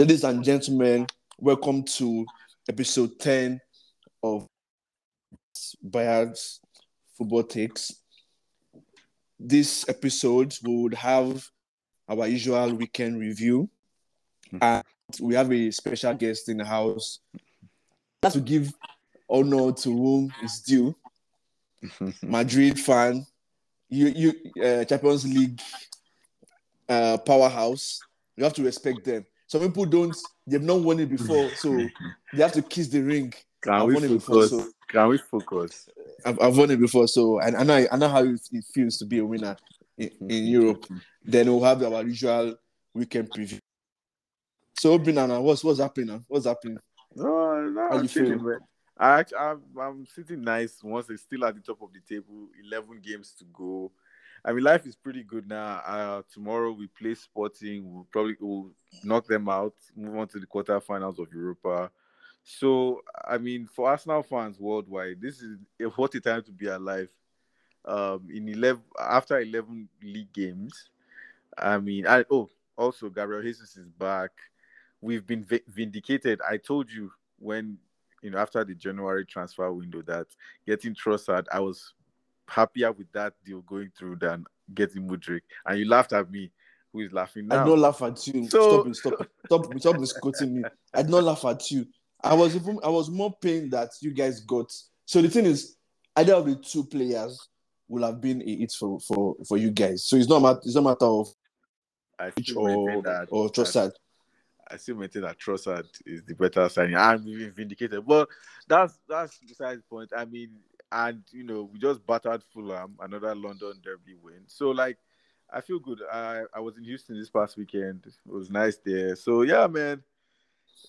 Ladies and gentlemen, welcome to episode 10 of Biased Football Takes. This episode, we would have our usual weekend review, and we have a special guest in the house to give honor to whom is due. Madrid fan, you, you uh, Champions League uh, powerhouse. You have to respect them. Some people don't; they've not won it before, so they have to kiss the ring. Can I've we won it before, focus? so Can we focus? I've, I've won it before, so and I know I know how it it feels to be a winner in, in Europe. Then we'll have our usual weekend preview. So, Binana, what's what's happening? now? What's happening? No, no, How I'm you chilling, feel? I actually, I'm, I'm sitting nice. Once it's still at the top of the table, eleven games to go. I mean, life is pretty good now. Uh, tomorrow we play Sporting. We'll probably will knock them out. Move on to the quarterfinals of Europa. So, I mean, for Arsenal fans worldwide, this is a, what a time to be alive. Um, in eleven after eleven league games, I mean, I oh also Gabriel Jesus is back. We've been vi- vindicated. I told you when you know after the January transfer window that getting Trossard, I was happier with that deal going through than getting Mudryk. And you laughed at me. Who is laughing now. I not laugh at you. So- stop it, stop it, stop stop misquoting me. I did not laugh at you. I was even I was more pained that you guys got. So the thing is, either of the two players will have been a hit for for for you guys. So it's not matter it's not matter of I which or that or Trossard. I still maintain that Trossard is the better signing. I'm even vindicated. But that's that's besides the point. I mean, and you know, we just battered Fulham, another London derby win. So like I feel good. I, I was in Houston this past weekend. It was nice there. So yeah, man.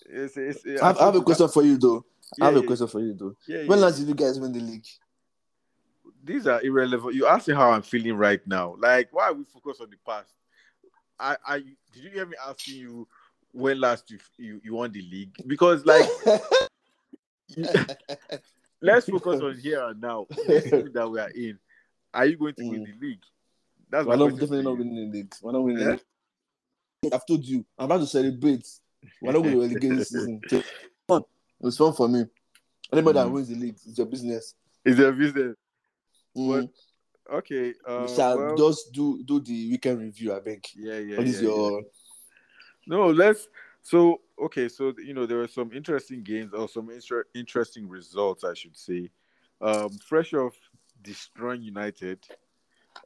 It's, it's, I have, I have a question for you though. Yeah, I have a yeah, question for you though. Yeah, When last did you guys win the league? these are irrelevant. You ask me how I'm feeling right now. Like, why are we focused on the past? I, I did you hear me asking you when last you you, you won the league? Because like let's focus on here and now. That we are in. Are you going to win the league? That's We're not, question definitely not winning the league. We're not winning. Yeah? the league. I've told you. I'm about to celebrate. We're not going to relegate this season. It's fun. It was fun for me. Anybody that Mm. wins the league, it's your business. It's your business? Mm. Okay. Uh, we shall well, just do do the weekend review. I think. yeah, yeah. what is yeah, yeah. your? No, let's. So okay, so you know there were some interesting games or some inter- interesting results, I should say. Um, fresh off destroying United,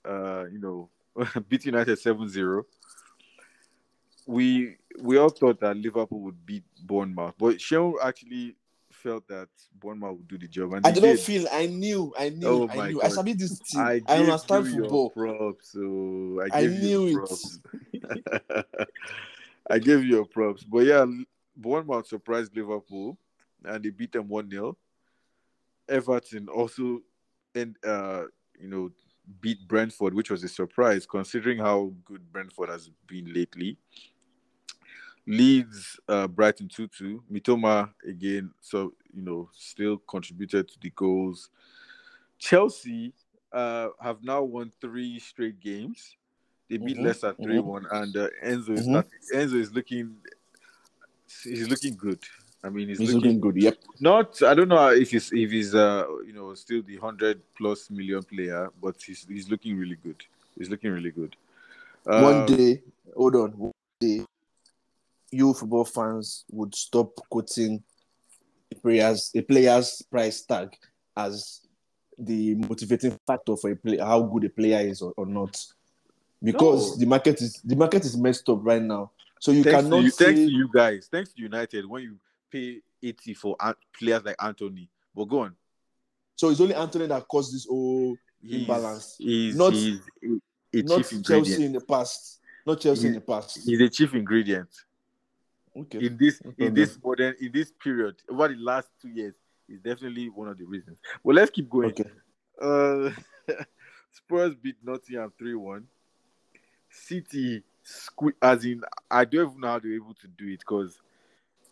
uh, you know, beat United 7-0. We we all thought that Liverpool would beat Bournemouth, but Sheon actually felt that Bournemouth would do the job, and I did not feel. I knew. I knew. Oh I knew. I God. sabi this team. I, I, understand football. Props, so I I you knew it. I gave you your props, but yeah, Bournemouth surprised Liverpool, and they beat them one 0 Everton also, and uh, you know, beat Brentford, which was a surprise considering how good Brentford has been lately. Leeds, uh, Brighton 2 2. Mitoma again, so you know, still contributed to the goals. Chelsea uh, have now won three straight games. They beat Mhm, Leicester mhm. 3 one, and uh, Enzo, is Mhm. starting, Enzo is looking he's looking good. I mean, he's, He's looking, looking good. Yep. not. I don't know if he's if he's uh you know still the hundred plus million player, but he's he's looking really good. He's looking really good. one Uh, day, hold on. One day, you football fans would stop quoting a player's a player's price tag as the motivating factor for a play how good a player is or, or not. Because No. the market is the market is messed up right now. So you thanks cannot to you, say thanks to you guys, thanks to United when you pay eighty for players like Antony. But go on. so it's only Antony that caused this whole He's, Imbalance. He's Not- he's a, a not Chelsea ingredient. in the past. Not Chelsea in the past. He's a chief ingredient Okay. in this No in this modern in this period over the last two years. Is definitely one of the reasons. Well, let's keep going. Okay. Uh, Spurs beat Nottingham 3 1. City, as in, I don't even know how they're able to do it because,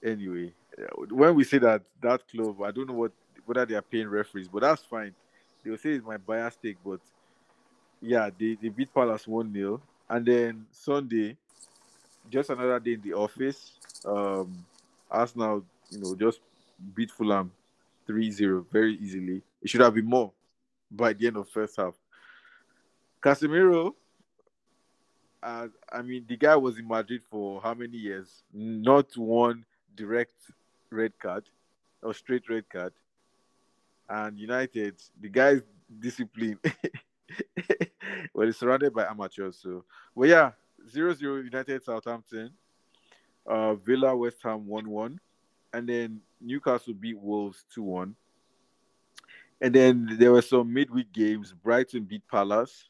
anyway, when we say that that club, I don't know what whether they are paying referees, but that's fine. They'll say it's my bias take, but yeah, they, they beat Palace 1 0. And then Sunday, just another day in the office, Um, Arsenal, you know, just beat Fulham 3-0 very easily. It should have been more by the end of first half. Casemiro, I mean, the guy was in Madrid for how many years? Not one direct red card or straight red card. And United, the guy's discipline. well, he's surrounded by amateurs. So, but yeah, 0 0 United Southampton. Uh, Villa West Ham 1 1. And then Newcastle beat Wolves 2 1. And then there were some midweek games. Brighton beat Palace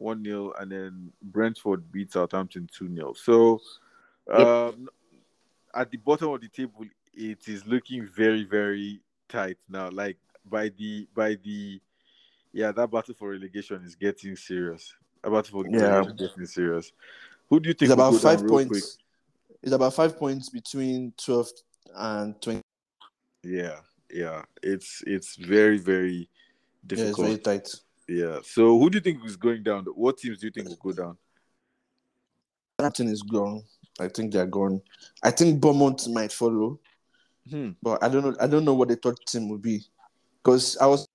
1 0. And then Brentford beat Southampton 2 0. So um, at the bottom of the table, it is looking very, very tight now. Like by the by the yeah, that battle for relegation is getting serious. A battle for Yeah. getting serious. Who do you think It's about five points. quick? It's about five points between 12 and 20. Yeah, yeah. It's it's very, very difficult. Yeah, it's very tight. Yeah. So who do you think is going down? What teams do you think will go down? Southampton is gone. I think they're gone. I think Beaumont might follow, Hmm. but I don't know. I don't know what the third team will be, because I was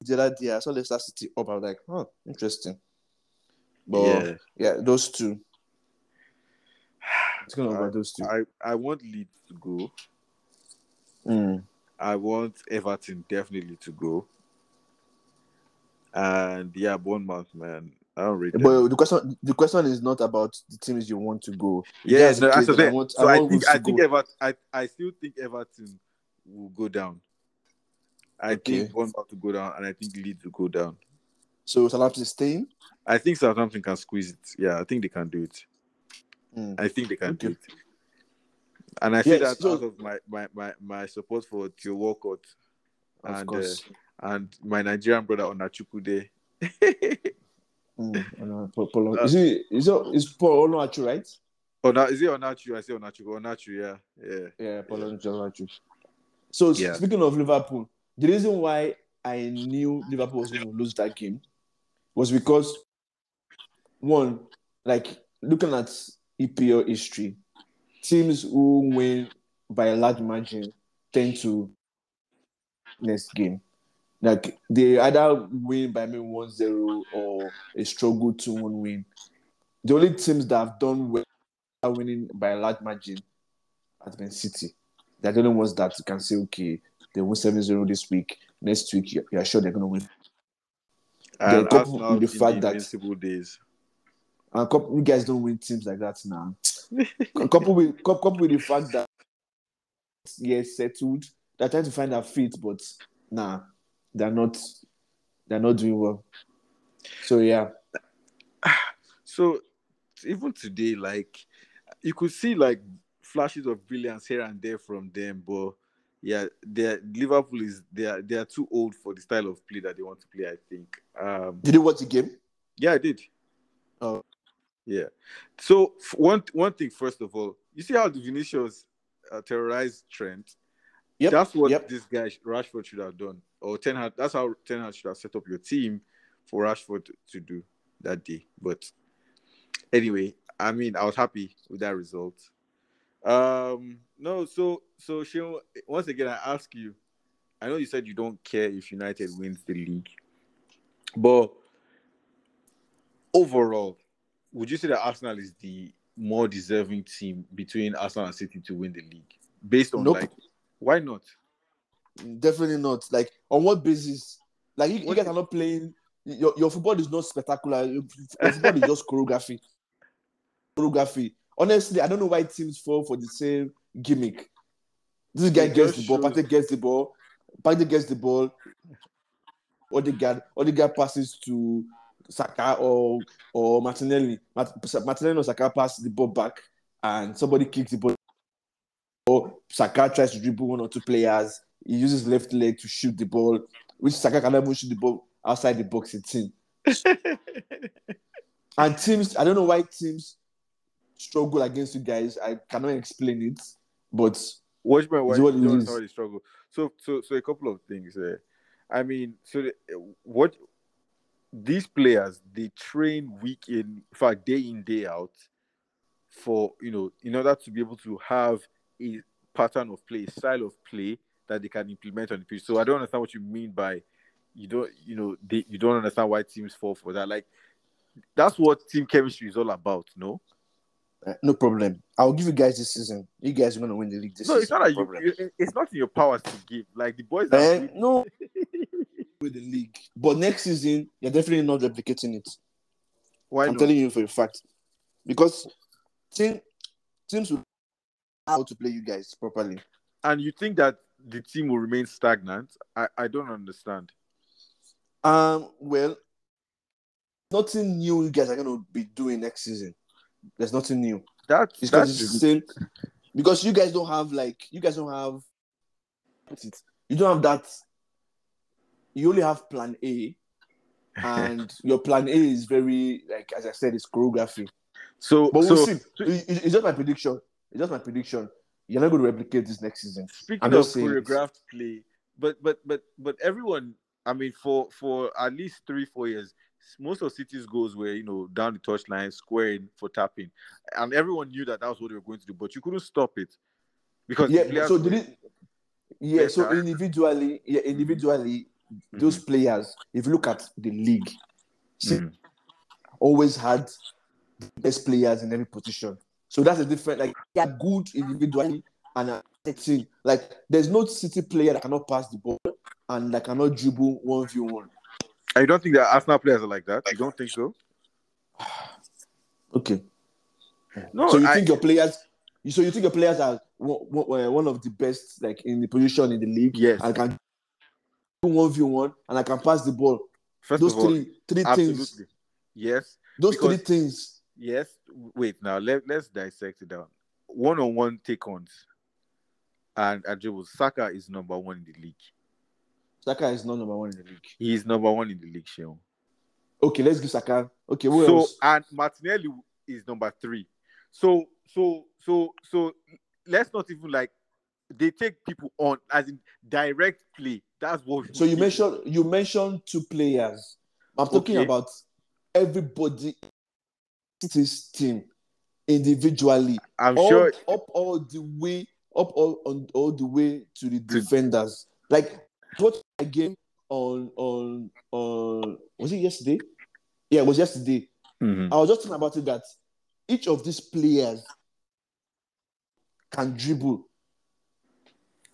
the other day. I saw Leicester City up. I was like, oh, interesting. But yeah. yeah, those two. It's gonna about those two. I, I want Leeds to go. Mm. I want Everton definitely to go. And yeah, Bournemouth, man. I don't rate them. But the question, the question is not about the teams you want to go. If Yeah, that's the no, that's the then I want- so I I, think I think. Everton, I, I still think Everton will go down. I Okay. think Bournemouth to go down, and I think Leeds will go down. So Southampton staying. I think Southampton can squeeze it. Yeah, I think they can do it. Mm. I think they can do it. And I Yes, that so- out of my, my, my, my support for Theo Walcott Of and uh, course. And my Nigerian brother Onachukude. Mm. I Paul- Paul- Uh, is it is it is Paul right? Oh, now is it Onachu? I say Onachu. Onachu, yeah, yeah. Yeah, Paul Onuachu. So Yeah. speaking of Liverpool, the reason why I knew Liverpool was going to lose that game was because one, like looking at EPL history, teams who win by a large margin tend to next game. Like they either win by maybe 1-0 or a struggle to one win. The only teams that have done well are winning by a large margin has been City. They're the only ones that you can say, okay, they win 7-0 this week. Next week, you're, you're sure they're going to win. And couple with the fact that- invincible days. And couple, you guys don't win teams like that now. couple with couple, couple with the fact that yes, settled. They're trying to find their feet, but nah, they're not. They're not doing well. So yeah, So even today, like you could see like flashes of brilliance here and there from them, but yeah, they Liverpool is they are they are too old for the style of play that they want to play. I think. Um, did you watch the game? yeah, I did. Oh. Yeah. So one one thing first of all, you see how the Vinicius uh, terrorized Trent. Yep. That's what Yep. this guy Rashford should have done, or Ten Hag. That's how Ten Hag should have set up your team for Rashford to, do that day. But anyway, I mean, I was happy with that result. Um, no, so so Sheon, once again, I ask you. I know you said you don't care if United wins the league, but overall, would you say that Arsenal is the more deserving team between Arsenal and City to win the league? Based on Nope. like, why not? Definitely not. Like on what basis? Like you, you guys are not playing. Your, your football is not spectacular. Your, your football is just choreography. Choreography. Honestly, I don't know why teams fall for the same gimmick. This guy gets the ball, Partey gets the ball, Partey gets the ball, Odegaard, Odegaard passes to Saka or or Martinelli. Mart- Martinelli or Saka pass the ball back, and somebody kicks the ball. Saka tries to dribble one or two players. He uses left leg to shoot the ball, which Saka can even shoot the ball outside the box. It's in. And teams, I don't know why teams struggle against you guys. I cannot explain it, but Watch my why what you already struggle. So so so a couple of things. Uh, I mean, so the, what these players they train week in, in fact day in day out for you know in order to be able to have a pattern of play, style of play that they can implement on the pitch. So I don't understand what you mean by you don't you know they, you don't understand why teams fall for that. Like that's what team chemistry is all about, no? Uh, no problem. I'll give you guys this season. You guys are gonna win the league this no, season. it's not no you, it's not in your powers to give. Like the boys Uh, no, with the league. But next season, you're definitely not replicating it. why I'm not? telling you for a fact. Because team, teams will how to play you guys properly. and you think that the team will remain stagnant? I, I don't understand. Um, well, nothing new you guys are gonna be doing next season. There's nothing new. That's It's because that's it's the same. Because you guys don't have like you guys don't have it? You don't have that. You only have plan A, and your plan A is very like as I said, it's choreography. so. But so we'll see. It- it- It's just my prediction. It's just my prediction. You're not going to replicate this next season. Speaking I'm of choreographed play, but but but but everyone, I mean, for for at least three four years, most of City's goals were you know down the touchline, squaring for tapping, and everyone knew that that was what they were going to do, but you couldn't stop it because Yeah. So did it? Yeah. So individually, yeah, individually, those players. If you look at the league, Mhm. always had the best players in every position. So that's a different. Like they are good individually and as a team. Like there's no City player that cannot pass the ball and that cannot dribble one v one. I don't think that Arsenal players are like that. I don't think so? Okay. No, so you I- think your players? So you think your players are uh, one of the best, like in the position in the league? Yes. I can do one v one and I can pass the ball. First those of all, three three absolutely things. yes. Those because- three things. Yes. Wait, now let, let's dissect it down. One on one take ons and and. Saka is number one in the league. Saka is not number one in the league. He is number one in the league, Sheon. Okay, let's give Saka. Okay, So else? and Martinelli is number three. So so so so let's not even like they take people on as in direct play. That's what. So you mentioned you mentioned two players. I'm talking Okay. about everybody this team individually. I'm all, sure. up all the way up all on all the way to the defenders. Like what a game on on on was it yesterday? Yeah, it was yesterday. Mhm. I was just thinking about it that each of these players can dribble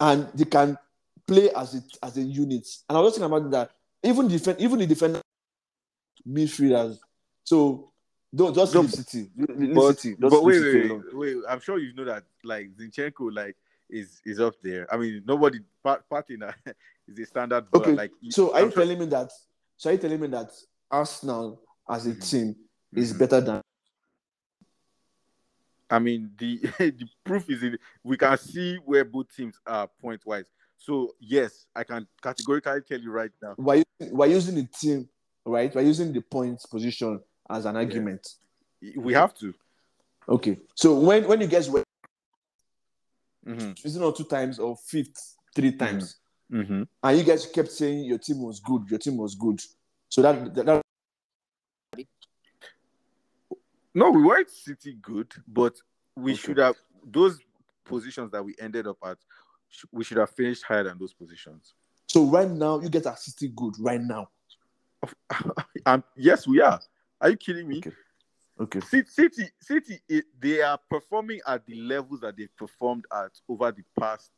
and they can play as it as a unit. And I was just thinking about that. Even defend even the defender midfielders. So don't just No, leave City. Leave But, City. Just but wait, City wait, wait, wait. I'm sure you know that like Zinchenko like is is up there. I mean, nobody part party now is a standard. But Okay, like So are I'm you sure- telling me that so are you telling me that Arsenal as a Mhm. team is Mhm. better than I mean, the the proof is in we can see where both teams are point wise. So yes, I can categorically tell you right now. we're, using- we're using the team, right? We're using the points position as an argument. We have to. Okay. So when when you guys were Mhm. is it not two times or fifth three times, Mhm. and you guys kept saying your team was good, your team was good. So that that, that No, we weren't City good, but we Okay. should have those positions that we ended up at. We should have finished higher than those positions. so right now you guys are City good right now. um, yes, we are. Are you kidding me? Okay. Okay. City, City, City it, they are performing at the levels that they've performed at over the past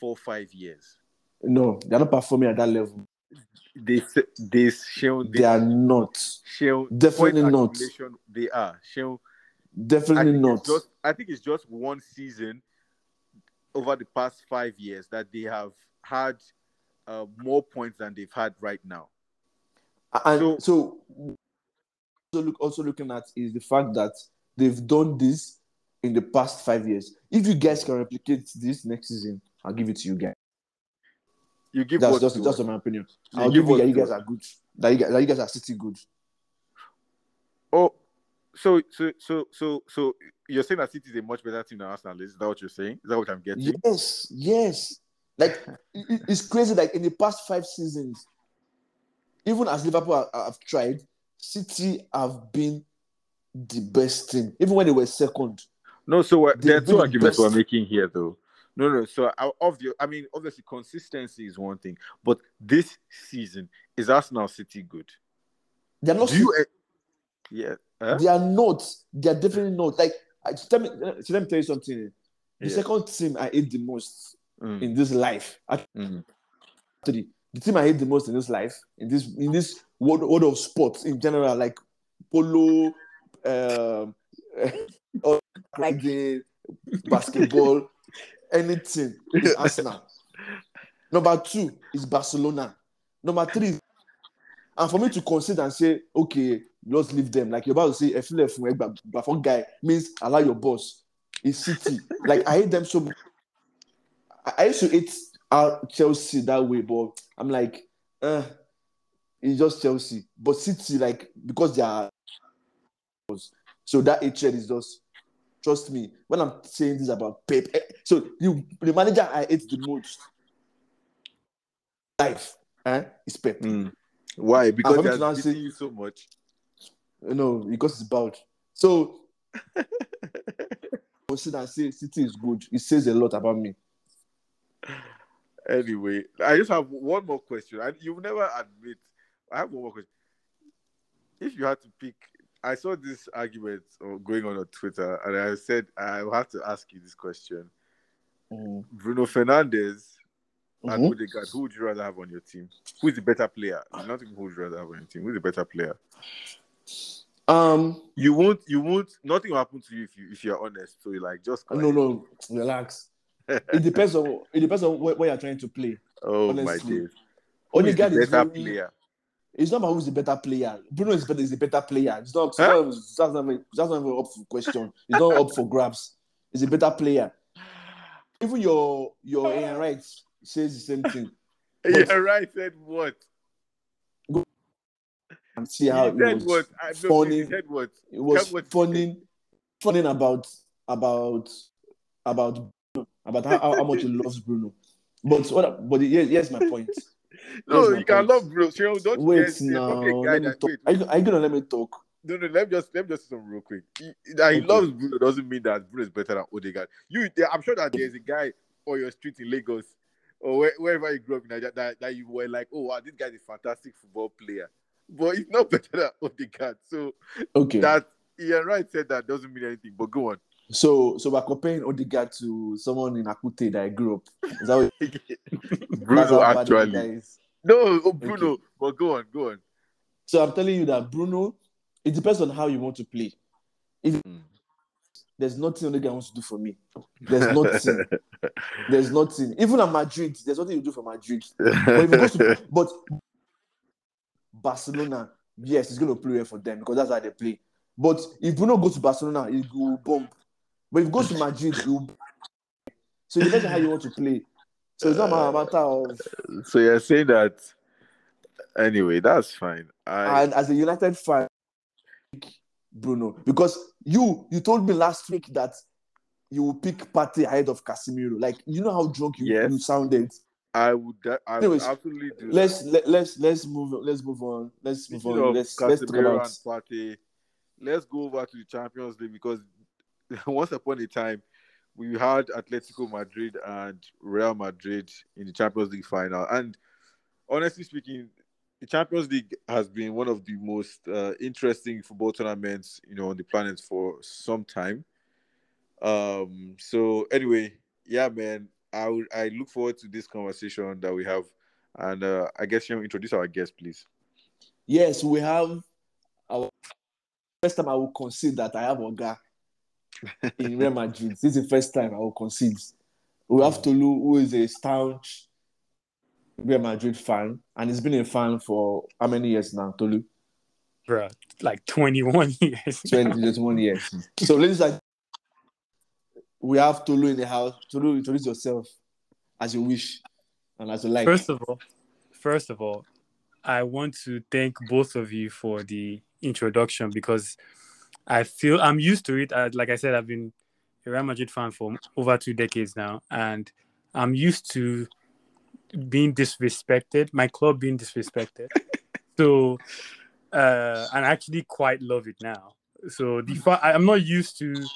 four, five years. No, they're not performing at that level. They they shown They are not. shown Definitely not. They are shown. Definitely think not. just I think it's just one season over the past five years that they have had uh, more points than they've had right now. And So- so, look, also looking at is the fact that they've done this in the past five years. If you guys can replicate this next season, I'll give it to you guys. You give That's just that's my opinion. You I'll give give you that you guys are good. That you guys, that you guys are City good. Oh, so so so so so you're saying that City is a much better team than Arsenal is? That what you're saying? Is that what I'm getting? Yes, yes. Like it- it- it's crazy. Like in the past five seasons, even as Liverpool have, have tried, City have been the best team. Even when they were second, No, so we're, there are two arguments we're making here, though. No, no. So I- of the, I mean, obviously consistency is one thing, but this season is Arsenal City good? They're not. Do you? eh, Yeah. Huh? They are not. They are definitely not. Like, I, tell me, so let me tell you something. The Yeah. second team I hate the most Mm, in this life, mm. actually, the team I hate the most in this life, in this in this world, world of sports in general, like polo, um, or riding, basketball, anything is Arsenal. Number two is Barcelona. Number three, and for me to consider and say, okay, let's leave them. Like you're about to say, if you left from guy means allow your boss. Is City. like I hate them so much. I, I used to hate Chelsea that way, but I'm like, uh, it's just Chelsea. But City, like, because they are so that hatred is just trust me when I'm saying this about Pep. eh, So you the manager I hate the most life eh, is Pep. Mm. Why? Because they are say- you so much. No, because it's about So consider say City is good. It says a lot about me. Anyway, I just have one more question, and you never admit. I have one more question. If you had to pick, I saw this argument going on on Twitter, and I said I will have to ask you this question: Bruno Fernandes and Mhm. Odegaard, who would you rather have on your team? Who is the better player? Not even who would you rather have on your team. Who's the better player? Um, You won't. You won't. Nothing will happen to you if you if you're honest. So you like just no, no, relax. It depends on it depends on where, where you're trying to play. oh honestly. my days. Who is the Odegaard is better very, player? It's not about who's the better player. Bruno is better. Is a better player. It's not. Huh? That's not. even- That's not even up for question. It's not up for grabs. He's a better player. Even your your Ian Wright says the same thing. But- Yeah, right. Said what? And see how he it said was what? Funny. Said what? It was what funny, funny about about about about how, how, much he loves Bruno. But what? But here, here's my point. No, my you can point. love Bruno. Cheryl, oh, don't Wait now. guy Let me talk. wait, Are you, are you gonna let me talk? No, no, let me just let me just say something real quick. He, that he Okay. loves Bruno doesn't mean that Bruno is better than Odegaard. You, I'm sure that there's a guy on your street in Lagos or where, wherever you grew up in Nigeria that, that you were like, oh wow, this guy's a fantastic football player, but he's not better than Odegaard. So Okay. that Ian Wright said that doesn't mean anything. But go on. So so we're comparing Odegaard to someone in Akute that I grew up. Is that what, Bruno how bad the actually. is? No, oh, Bruno. But go on, go on. So I'm telling you that Bruno, it depends on how you want to play. Mm. There's nothing Odegaard wants to do for me. There's nothing. there's nothing. Even at Madrid, there's nothing you do for Madrid. But if he goes to but Barcelona, yes, he's going to play well for them because that's how they play. But if Bruno goes to Barcelona, he will bump. But if he goes to Madrid, will. So it depends on how you want to play. So it's not a matter of. so you're saying that anyway, that's fine. I And as a United fan, Bruno, because you you told me last week that you will pick Partey ahead of Casemiro. Like you know how drunk you, Yes. you sounded. I would I would Anyways, absolutely do. Let's let, let's let's move let's move on. Let's move Speaking on. Let's let's talk Casemiro about Partey, let's go over to the Champions League because once upon a time we had Atletico Madrid and Real Madrid in the Champions League final. And honestly speaking, the Champions League has been one of the most uh, interesting football tournaments, you know, on the planet for some time. Um. So anyway, yeah, man, I I look forward to this conversation that we have, and uh, I guess you introduce our guest, please. yes, we have our first time I will concede that I have Oga in Real Madrid. This is the first time I will concede. We have Tolu, who is a staunch Real Madrid fan, and he's been a fan for how many years now, Tolu? Bruh, like 21 years. 20, 21 years. So, ladies and we have Tolu in the house. Tolu, introduce yourself as you wish and as you like. First of all, first of all, I want to thank both of you for the introduction because I feel I'm used to it. Uh, like I said, I've been a Real Madrid fan for over two decades now, and I'm used to being disrespected, my club being disrespected. so, uh, and I actually quite love it now. So the fa- I- I'm not used to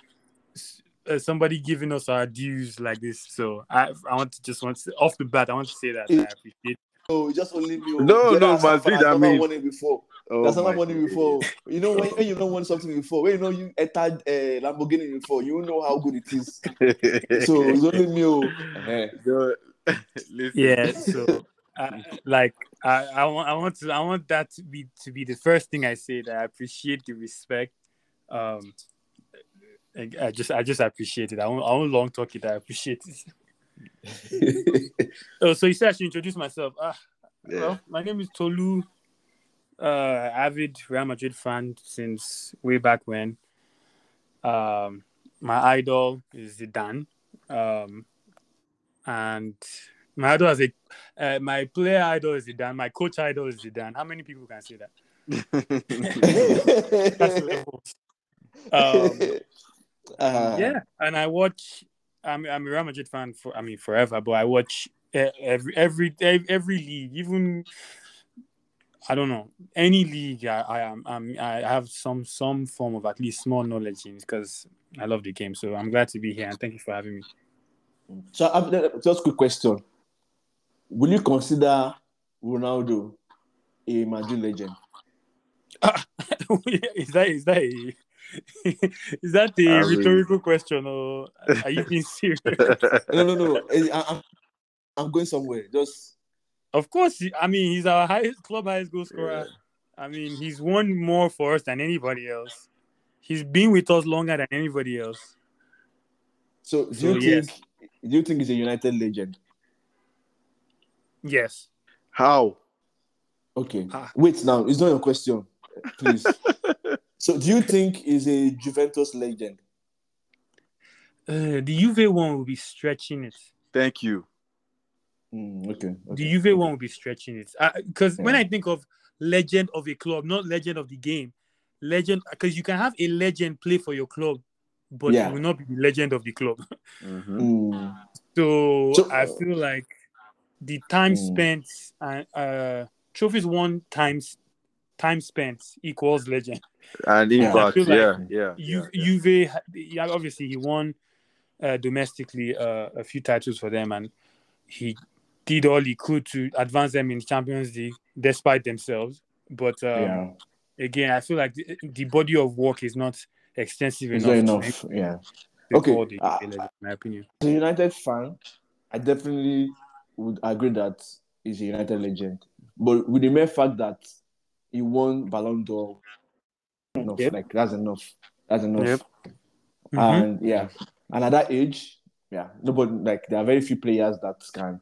uh, somebody giving us our dues like this. So I I want to just want to off the bat I want to say that I appreciate. No, just only me. oh. No, The no, other Aston Madrid, fans I never mean- won it before. Oh That's never my won it before. You know when, when you don't want something before, when you know you entered uh, Lamborghini before, you know how good it is. So it's only me. oh. Eh. Yeah. So I, like I, I want I want to I want that to be to be the first thing I say that I appreciate the respect. Um. I, I just I just appreciate it. I won't, I won't long talk it. I appreciate it. Oh, so you said I should introduce myself. Ah, Yeah. Well, my name is Tolu. Uh, avid Real Madrid fan since way back when. Um, my idol is Zidane. Um, and my idol is a uh, my player idol is Zidane. My coach idol is Zidane. How many people can say that? That's. Um, Uh, yeah, and I watch. I'm I'm a Real Madrid fan for I mean forever, but I watch e- every every every, league, even I don't know any league. I I am I'm, I have some some form of at least small knowledge in because I love the game. So I'm glad to be here and thank you for having me. So uh, just quick question: Will you consider Ronaldo a Madrid legend? is that is that a is that a I mean- rhetorical question or are you being serious? No, no, no. I, I'm, I'm going somewhere. Just Of course, I mean he's our highest club highest goal scorer. I mean he's won more for us than anybody else. He's been with us longer than anybody else. so. Do So, you yes. think? Do you think he's a United legend? Yes. How? Okay. Ah. Wait now. It's not your question, please. so, do you think he's a Juventus legend? Uh, the Juve one will be stretching it. Thank you. Mm, okay. The okay. Juve one will be stretching it. Because when Yeah. I think of legend of a club, not legend of the game, legend because you can have a legend play for your club, but Yeah. it will not be the legend of the club. Mhm. Mm, So, So- I feel like the time Mm. spent and uh, trophies won times time spent equals legend. And Yeah. impact, yeah, like yeah, Ju- yeah, yeah. Juve, yeah, obviously he won uh, domestically uh, a few titles for them, and he did all he could to advance them in Champions League despite themselves. But um, yeah. again, I feel like the, the body of work is not extensive It's enough. not to enough. Yeah. Okay, called a- uh, in my opinion. As a United fan, I definitely would agree that he's a United legend. But with the mere fact that he won Ballon d'Or, enough. Yep. Like that's enough. That's enough. Yep. Mhm. And yeah, and at that age, yeah, nobody like there are very few players that can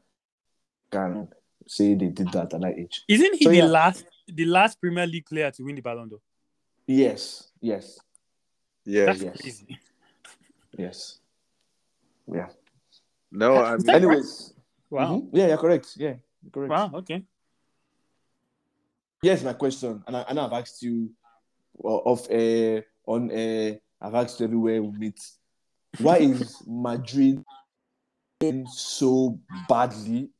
can say they did that at that age. Isn't he so, the yeah. last the last Premier League player to win the Ballon d'Or? Yes, yes, Yeah. That's yes. crazy. yes. Yeah. No, I mean, that Anyways, Wow. mhm. yeah, you're correct. Yeah, you're correct. Wow. Okay. Here's my question, and I, I know I've asked you off air, on air. I've asked you everywhere we meet. Why is Madrid so badly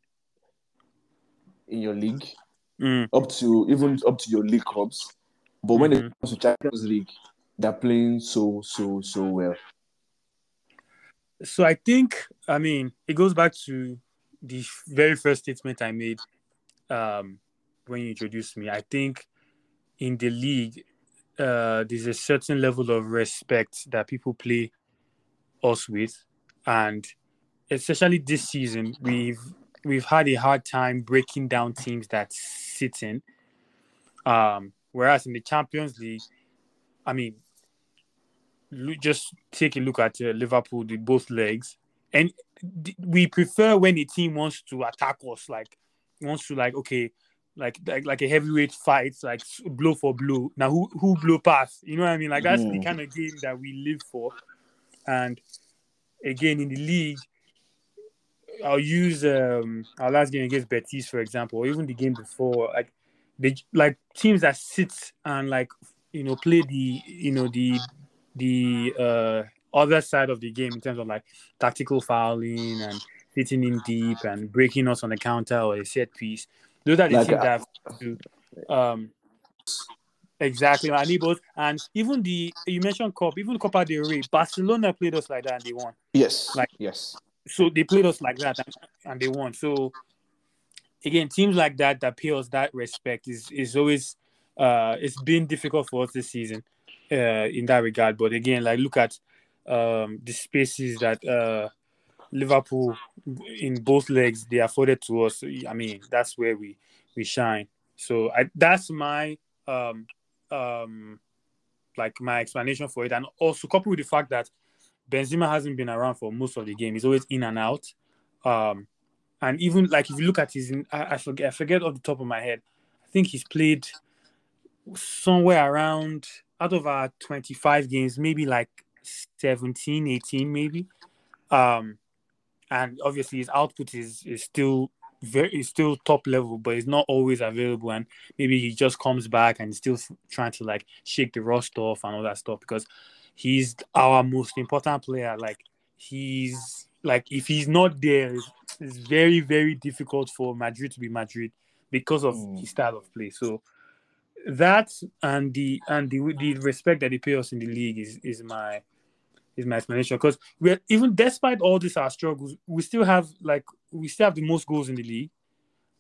in your league, Mm. up to even up to your league clubs? But when it Mhm. comes to Champions League, they're playing so so so well. So I think, I mean, it goes back to the very first statement I made um, when you introduced me. I think in the league, uh, there's a certain level of respect that people play us with, and especially this season, we've we've had a hard time breaking down teams that sit in. Um, whereas in the Champions League, I mean, just take a look at uh, Liverpool, the both legs, and we prefer when a team wants to attack us, like wants to like okay, like like, like a heavyweight fight, like blow for blow. Now who who blow past? You know what I mean? Like that's the Mhm. kind of game that we live for. And again, in the league, I'll use um our last game against Betis, for example, or even the game before, like they like teams that sit and like you know play the you know the the uh other side of the game in terms of like tactical fouling and hitting in deep and breaking us on the counter or a set piece. Those are the Like, teams uh, that to um Exactly, I need both. And even the you mentioned Cup, even Copa del Rey, Barcelona played us like that and they won. Yes. Like- yes. So they played us like that and, and they won. So again, teams like that that pay us that respect is is always uh it's been difficult for us this season uh in that regard. But again, like look at um the spaces that uh Liverpool in both legs they afforded to us. I mean, that's where we we shine. So I that's my um um like my explanation for it, and also coupled with the fact that Benzema hasn't been around for most of the game. He's always in and out. Um, and even like if you look at his, I, I forget, I forget off the top of my head. I think he's played somewhere around out of our 25 games, maybe like 17, 18, maybe. Um, and obviously his output is is still very is still top level, but it's not always available. And maybe he just comes back and still trying to like shake the rust off and all that stuff because he's our most important player. Like he's like if he's not there, it's, it's very very difficult for Madrid to be Madrid because of Mm. his style of play. So that and the and the the respect that he pay us in the league is is my is my explanation because we're even despite all this our struggles we still have like we still have the most goals in the league.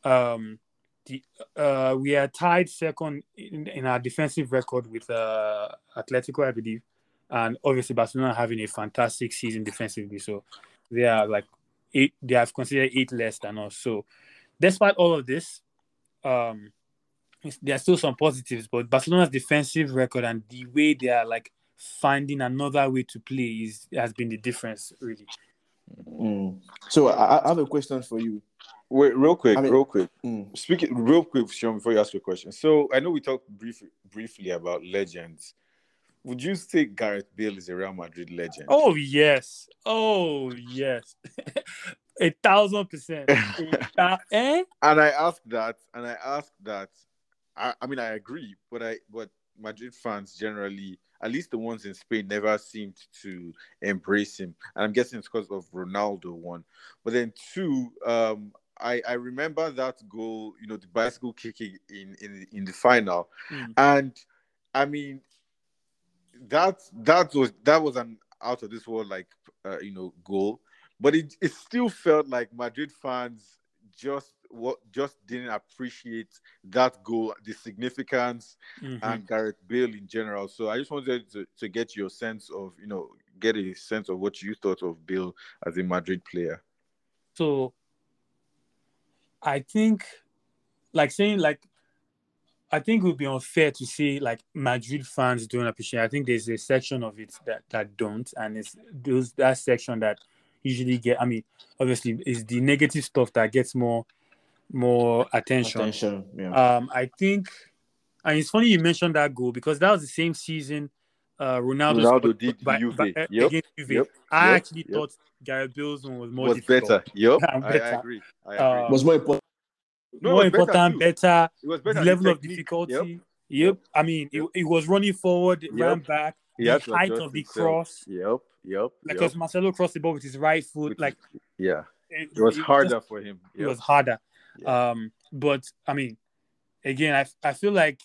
Um the uh we are tied second in, in our defensive record with uh atletico i believe. And obviously barcelona having a fantastic season defensively. So they are like eight they have considered eight less than us. So despite all of this um there are still some positives but barcelona's defensive record and the way they are like finding another way to play is has been the difference really Mm. So I, I have a question for you. Wait, real quick, I mean- real quick. Mm. Speaking real quick, Sheon, before you ask your question. So I know we talked briefly briefly about legends. Would you say Gareth Bale is a Real Madrid legend? oh yes oh yes a thousand percent A eh? And I ask that, and I ask that. I, I mean, I agree, but I but Madrid fans generally, at least the ones in Spain, never seemed to embrace him. And I'm guessing it's because of Ronaldo one. But then two, um, I I remember that goal, you know, the bicycle kicking in in in the final, Mm. and I mean, that that was that was an out of this world like uh, you know goal, but it it still felt like Madrid fans just what just didn't appreciate that goal, the significance, Mhm. and Gareth Bale in general. So I just wanted to, to get your sense of you know get a sense of what you thought of Bale as a Madrid player. So I think like saying like I think it would be unfair to say like Madrid fans don't appreciate. I think there's a section of it that that don't, and it's those that section that usually get. I mean, obviously, it's the negative stuff that gets more more attention. Attention. Yeah. Um, I think, and it's funny you mentioned that goal because that was the same season uh, Ronaldo, Ronaldo did by- Juve. by- uh, Yep, against Juve. yep, I yep, actually yep. thought Gareth Bale's one was more was difficult. better. Yep, Yeah, I, I agree. I agree. Uh, was more important. No, more was better important, too. better, it was better. the the level of difficulty. Yep. Yep. I mean, Yep. it, it was running forward, Yep. ran back, He the height of the himself. cross. Yep, yep, Like, yep. because Marcelo crossed the ball with his right foot. Which like, yeah, it, it was it harder just- for him. it was harder. Yeah. Um, but I mean, again, I I feel like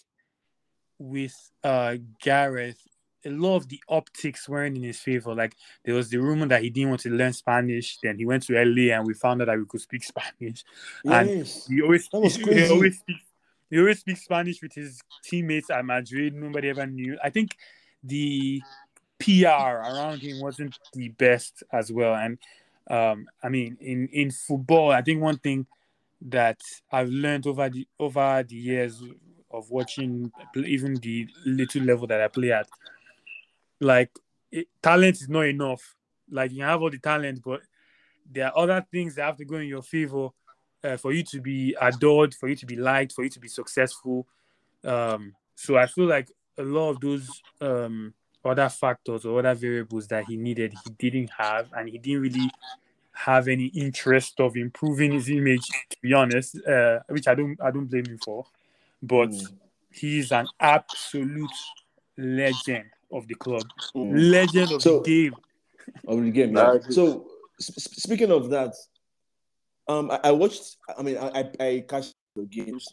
with uh Gareth, a lot of the optics weren't in his favor. Like there was the rumor that he didn't want to learn Spanish. Then he went to LA and we found out that we could speak Spanish. And Yes. He always was he, crazy. he always speaks he always speaks Spanish with his teammates at Madrid. Nobody ever knew. I think the PR around him wasn't the best as well. And um, I mean, in in football, I think one thing that I've learned over the over the years of watching even the little level that I play at, like it, talent is not enough. Like you have all the talent, but there are other things that have to go in your favor uh, for you to be adored, for you to be liked, for you to be successful. Um, so I feel like a lot of those um, other factors or other variables that he needed, he didn't have, and he didn't really have any interest of improving his image. To be honest, uh, which I don't, I don't blame him for. But Mm. he's an absolute legend of the club, Mm. legend of So- the game. of the game. Yeah. So sp- sp- speaking of that, um, I, I watched. I mean, I I, I catch the games.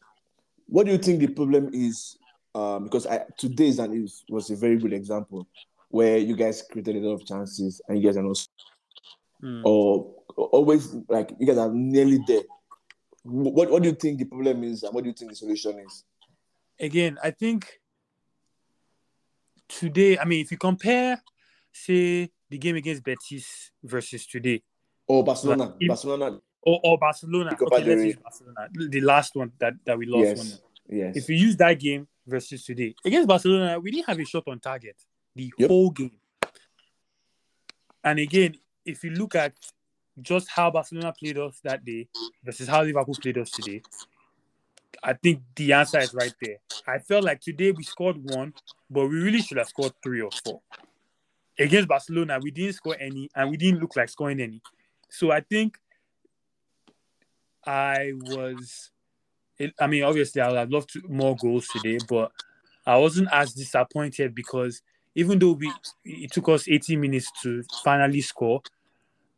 What do you think the problem is um, because I, today's and it was a very good example where you guys created a lot of chances and you guys are not, Mm. or, or always like you guys are nearly there. What what do you think the problem is, and what do you think the solution is? again, I think today, I mean, if you compare, say, the game against Betis versus today, Or Barcelona, if- Barcelona, or, or Barcelona, okay, let's use Barcelona, the last one that, that we lost. yes, One. yes, If you use that game versus today, against Barcelona, we didn't have a shot on target the Yep. whole game. And again, if you look at just how Barcelona played us that day versus how Liverpool played us today, I think the answer is right there. I felt like today we scored one, but we really should have scored three or four. Against Barcelona, we didn't score any, and we didn't look like scoring any. So I think I was. I mean, obviously, I would have loved more goals today, but I wasn't as disappointed because even though we it took us 80 minutes to finally score,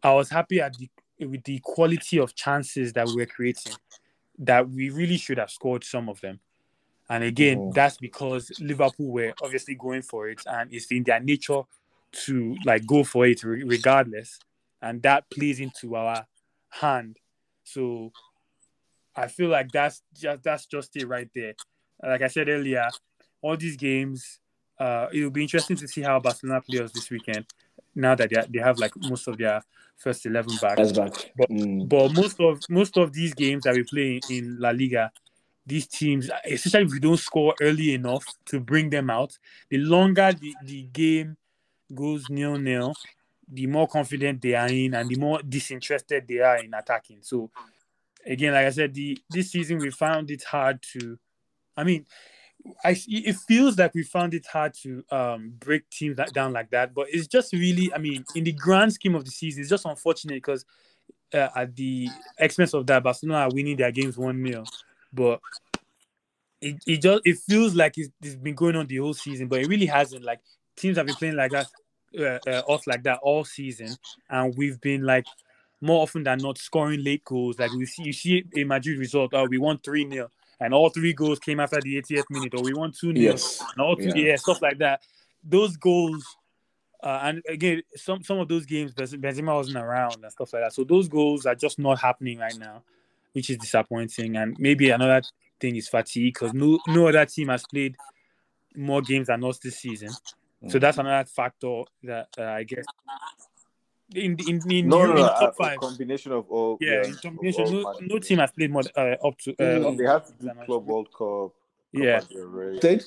I was happy at the with the quality of chances that we were creating. That we really should have scored some of them. And again, Mhm. that's because Liverpool were obviously going for it, and it's in their nature to like go for it regardless, and that plays into our hand. So I feel like that's just that's just it right there. Like I said earlier, all these games, uh, it will be interesting to see how Barcelona play us this weekend. Now that they, they have like most of their first eleven back, back. But- Mm. but most of most of these games that we play in La Liga, these teams, especially if we don't score early enough to bring them out, the longer the, the game goes nil nil, the more confident they are in and the more disinterested they are in attacking. So again, like I said, the this season we found it hard to. I mean, I it feels like we found it hard to um, break teams down like that, but it's just really, I mean, in the grand scheme of the season, it's just unfortunate because uh, at the expense of that, Barcelona are winning their games one 0 but it, it just it feels like it's, it's been going on the whole season, but it really hasn't. Like teams have been playing like that, uh, uh, off like that all season, and we've been like more often than not scoring late goals. Like we see, you see a Madrid result, oh, we won three 0 and all three goals came after the 80th minute, or we won two 0 Yes, and all two, Yeah. yeah. stuff like that. Those goals, uh, and again, some some of those games, Benz- Benzema wasn't around and stuff like that. So those goals are just not happening right now, which is disappointing. And maybe another thing is fatigue because no no other team has played more games than us this season. So Mm. that's another factor that uh, I guess in in in, No, Eu- no, in no, top a, a five. combination of all. Yeah, of in combination, all no, no team has played more uh, up to uh, Mm. up They have to do than. Club World Cup. Yeah, Copa del Rey. Played?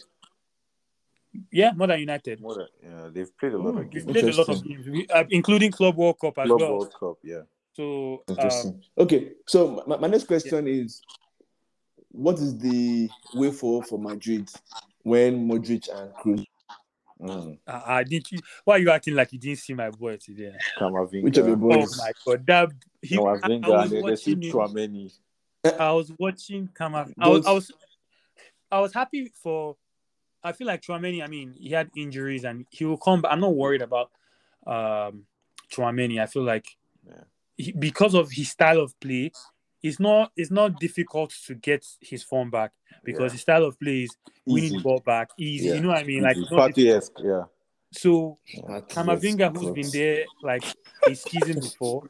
yeah, more than United. More than, yeah, they've played a lot of We've games. played a lot of games, we, uh, including Club World Cup as Club well. World Cup, yeah. So um, Interesting. okay, so my, my next question is, what is the way forward for Madrid when Modric and Kroos? Mm. I, I didn't. Why are you acting like you didn't see my boy today? Kamavinga. Which of your Oh boys? my god, that he, No, I, I Kamavinga, was and then there's watching him. Chouameni. I was watching Kama. I was, I was, I was happy for. I feel like Chouameni. I mean, he had injuries and he will come. But I'm not worried about um Chouameni. I feel like Yeah. he, because of his style of play, it's not it's not difficult to get his form back because Yeah. his style of play is winning Easy. the ball back easy. Yeah. You know what I mean? Like Easy. it's not Partey-esque, yeah. so That Kamavinga, is who's been there like a season before,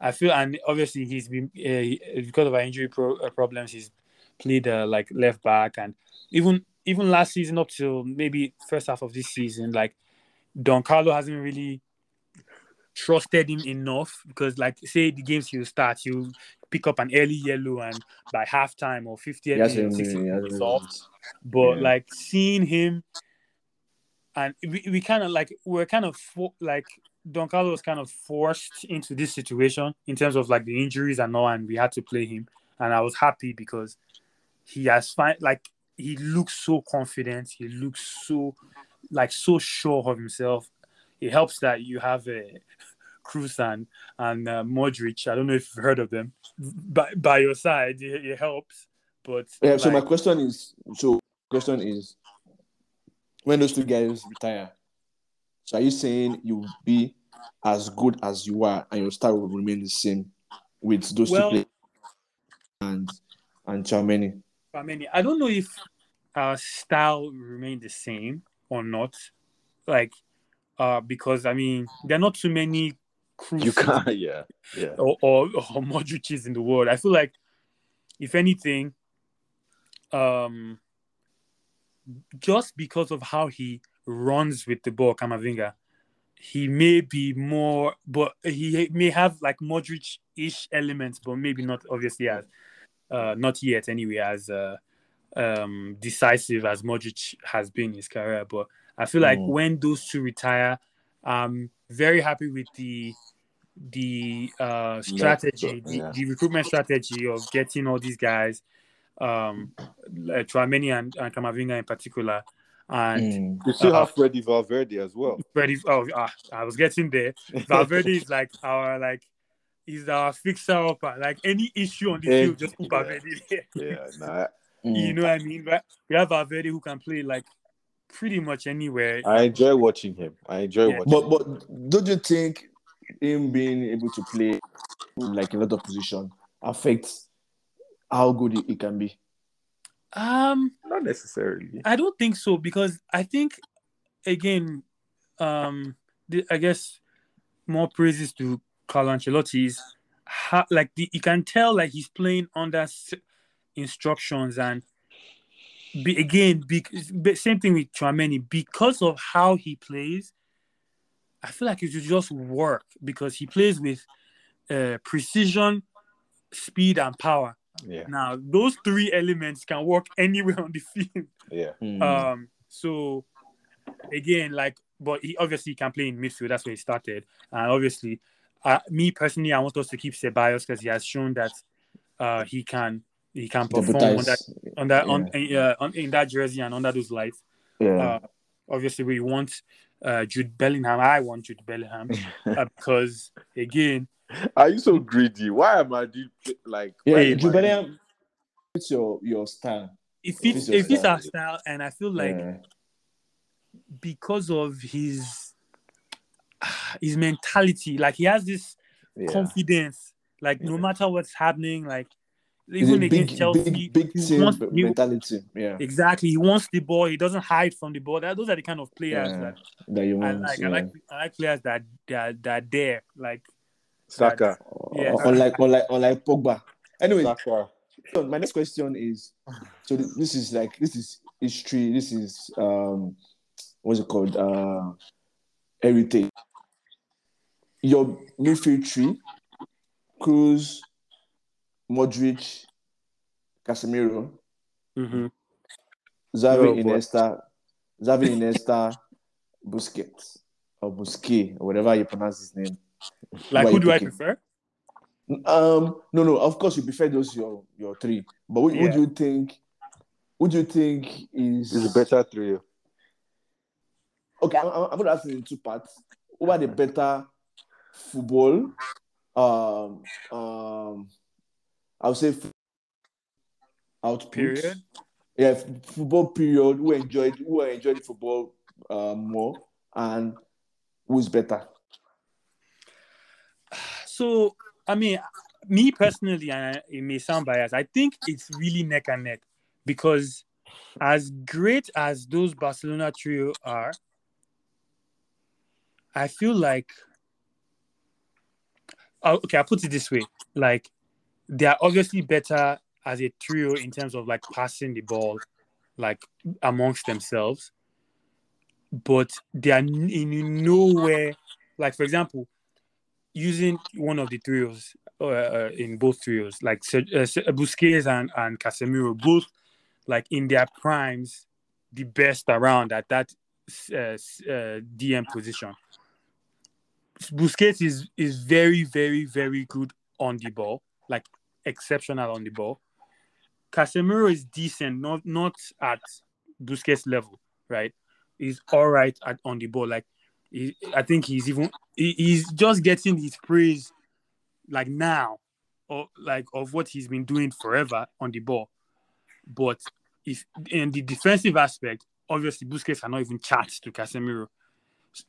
I feel, and obviously he's been uh, because of our injury pro- uh, problems, he's played uh, like left back, and even even last season up till maybe first half of this season, like Don Carlo hasn't really trusted him enough because, like, say the games he'll start, he'll pick up an early yellow, and by halftime or 50th He has minute, a- 60th he has minute, a- it's off. But Yeah. like seeing him, and we, we kind of like we're kind of fo- like Don Carlo was kind of forced into this situation in terms of like the injuries and all, and we had to play him. And I was happy because he has find like he looks so confident. He looks so like so sure of himself. It helps that you have a Kroos and and uh, Modric. I don't know if you've heard of them. By by your side, it, it helps. But Yeah, so my question is so question is when those two guys retire, so are you saying you will be as good as you are and your style will remain the same with those Well- two players and and Chouameni? I I don't know if our style remain the same or not? Like, uh, because I mean, there are not too many You can't. Yeah. Yeah. or, or or Modric's in the world. I feel like, if anything, um, just because of how he runs with the ball, Kamavinga, he may be more, but he may have like Modric-ish elements, but maybe not obviously as, uh, not yet anyway, as uh, um, decisive as Modric has been in his career. But I feel like Mm. when those two retire, I'm very happy with the the uh strategy, the, yeah. the recruitment strategy of getting all these guys, um, like Chouameni and, and Kamavinga in particular, and Mm. You still Uh, have Freddy Valverde as well. Freddy, Oh, ah, I was getting there. Valverde is like our like he's our fixer upper. Like any issue on the field, just put yeah. Valverde there. Yeah. Nah, You Mm. know what I mean? But we have Valverde who can play like pretty much anywhere. I enjoy watching him. I enjoy Yeah. watching. But but don't you think him being able to play like a lot of position affects how good he, he can be? Um, Not necessarily. I don't think so because I think again, um, the, I guess more praises to Carlo Ancelotti is how, like the, you can tell like he's playing under s- instructions and be, again be, be- same thing with Chouameni because of how he plays. I feel like it should just work because he plays with uh, precision, speed, and power. Yeah. Now those three elements can work anywhere on the field. Yeah. Mm. Um, so again, like, but he obviously can play in midfield. That's where he started, and obviously, uh, me personally, I want us to keep Ceballos because he has shown that uh, he can he can perform on that Deputize. on that on, uh, on in that jersey and under those lights. Yeah. Uh, obviously, we want uh, Jude Bellingham. I want Jude Bellingham uh, because again, Are you so greedy? Why am I do like? yeah. Jude I- Bellingham, it's your your style. it It fits fits your it fits style. our style, and I feel like yeah. because of his his mentality, like he has this Yeah. confidence. Like no matter what's happening, like He's even a against big, Chelsea, big, big team wants- he- mentality. Yeah. exactly he wants the ball. He doesn't hide from the ball. That, those are the kind of players Yeah. that That you I like. yeah. I like. I like players that that that dare. Like Saka. Yeah. Or- Unlike, unlike, unlike Pogba. Anyway, Saka. so my next question is so this is like this is history this is um what's it called uh heritage your midfield tree Kroos Modric Casemiro mhm. Xavi boy. Iniesta Xavi Iniesta Busquets or Busquets or whatever you pronounce his name like are who you do I prefer? Um, no, no. Of course, you prefer those your your three. But what, what Yeah. do you think? What do you think is It's a better three? Okay, I'm, I'm going to ask you in two parts. Who are the better football? Um, um, I would say output. Period. Yeah, football period. Who enjoyed who enjoyed football uh, more and who's better? So I mean, me personally, and it may sound biased. I think it's really neck and neck because as great as those Barcelona trio are, I feel like oh, okay, I'll put it this way: like they are obviously better as a trio in terms of like passing the ball, like amongst themselves, but they are in nowhere. Like for example, using one of the trios uh, uh, in both trios, like uh, Busquets and and Casemiro, both like in their primes, the best around at that uh, uh, DM position. Busquets is is very very very good on the ball, like exceptional on the ball. Casemiro is decent, not not at Busquets level, right? He's all right at on the ball. Like he, I think he's even he, he's just getting his praise like now, or like of what he's been doing forever on the ball. But if in the defensive aspect, obviously Busquets cannot even chat to Casemiro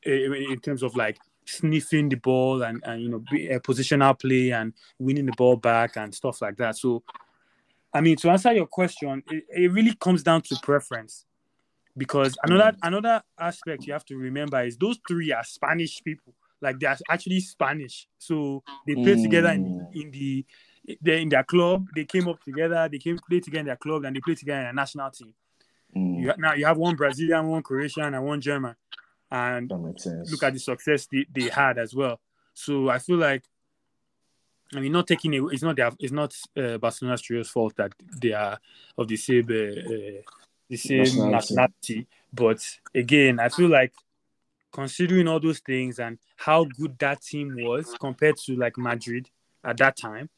eh, in terms of like sniffing the ball and, and you know be, uh, positional play and winning the ball back and stuff like that. So I mean, to answer your question, it, it really comes down to preference. Because another another aspect you have to remember is those three are Spanish people. Like they are actually Spanish. So they played together in, in the they in their club. They came up together. They came play together in their club, and they play together in a national team. Mm, You, now you have one Brazilian, one Croatian, and one German, and that makes sense. look at the success they, they had as well. So I feel like, I mean, not taking it, it's not their, it's not uh, Barcelona's trio's fault that they are of the same uh, uh, the same Nationality. nationality. But again, I feel like considering all those things and how good that team was compared to like Madrid at that time,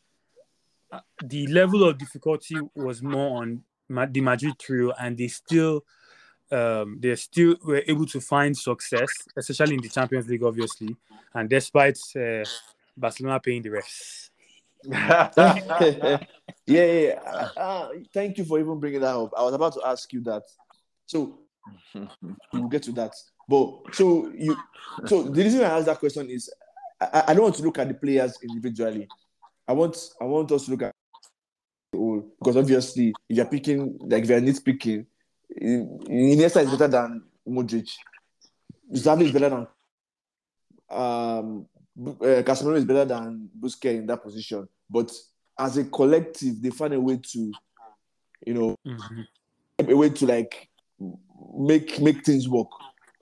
uh, the level of difficulty was more on Ma- the Madrid trio, and they still um, they still were able to find success, especially in the Champions League, obviously, and despite uh, Barcelona paying the refs. yeah, yeah. Uh, uh, thank you for even bringing that up. I was about to ask you that. So we'll get to that. But so you, so the reason I asked that question is, I, I don't want to look at the players individually. I want, I want us to look at the whole because obviously, if you're picking, like if you're nitpicking, Iniesta is better than Modric. Xavi is better than um, uh, Casemiro is better than Busquets in that position. But as a collective, they find a way to, you know, Mhm. a way to like make make things work.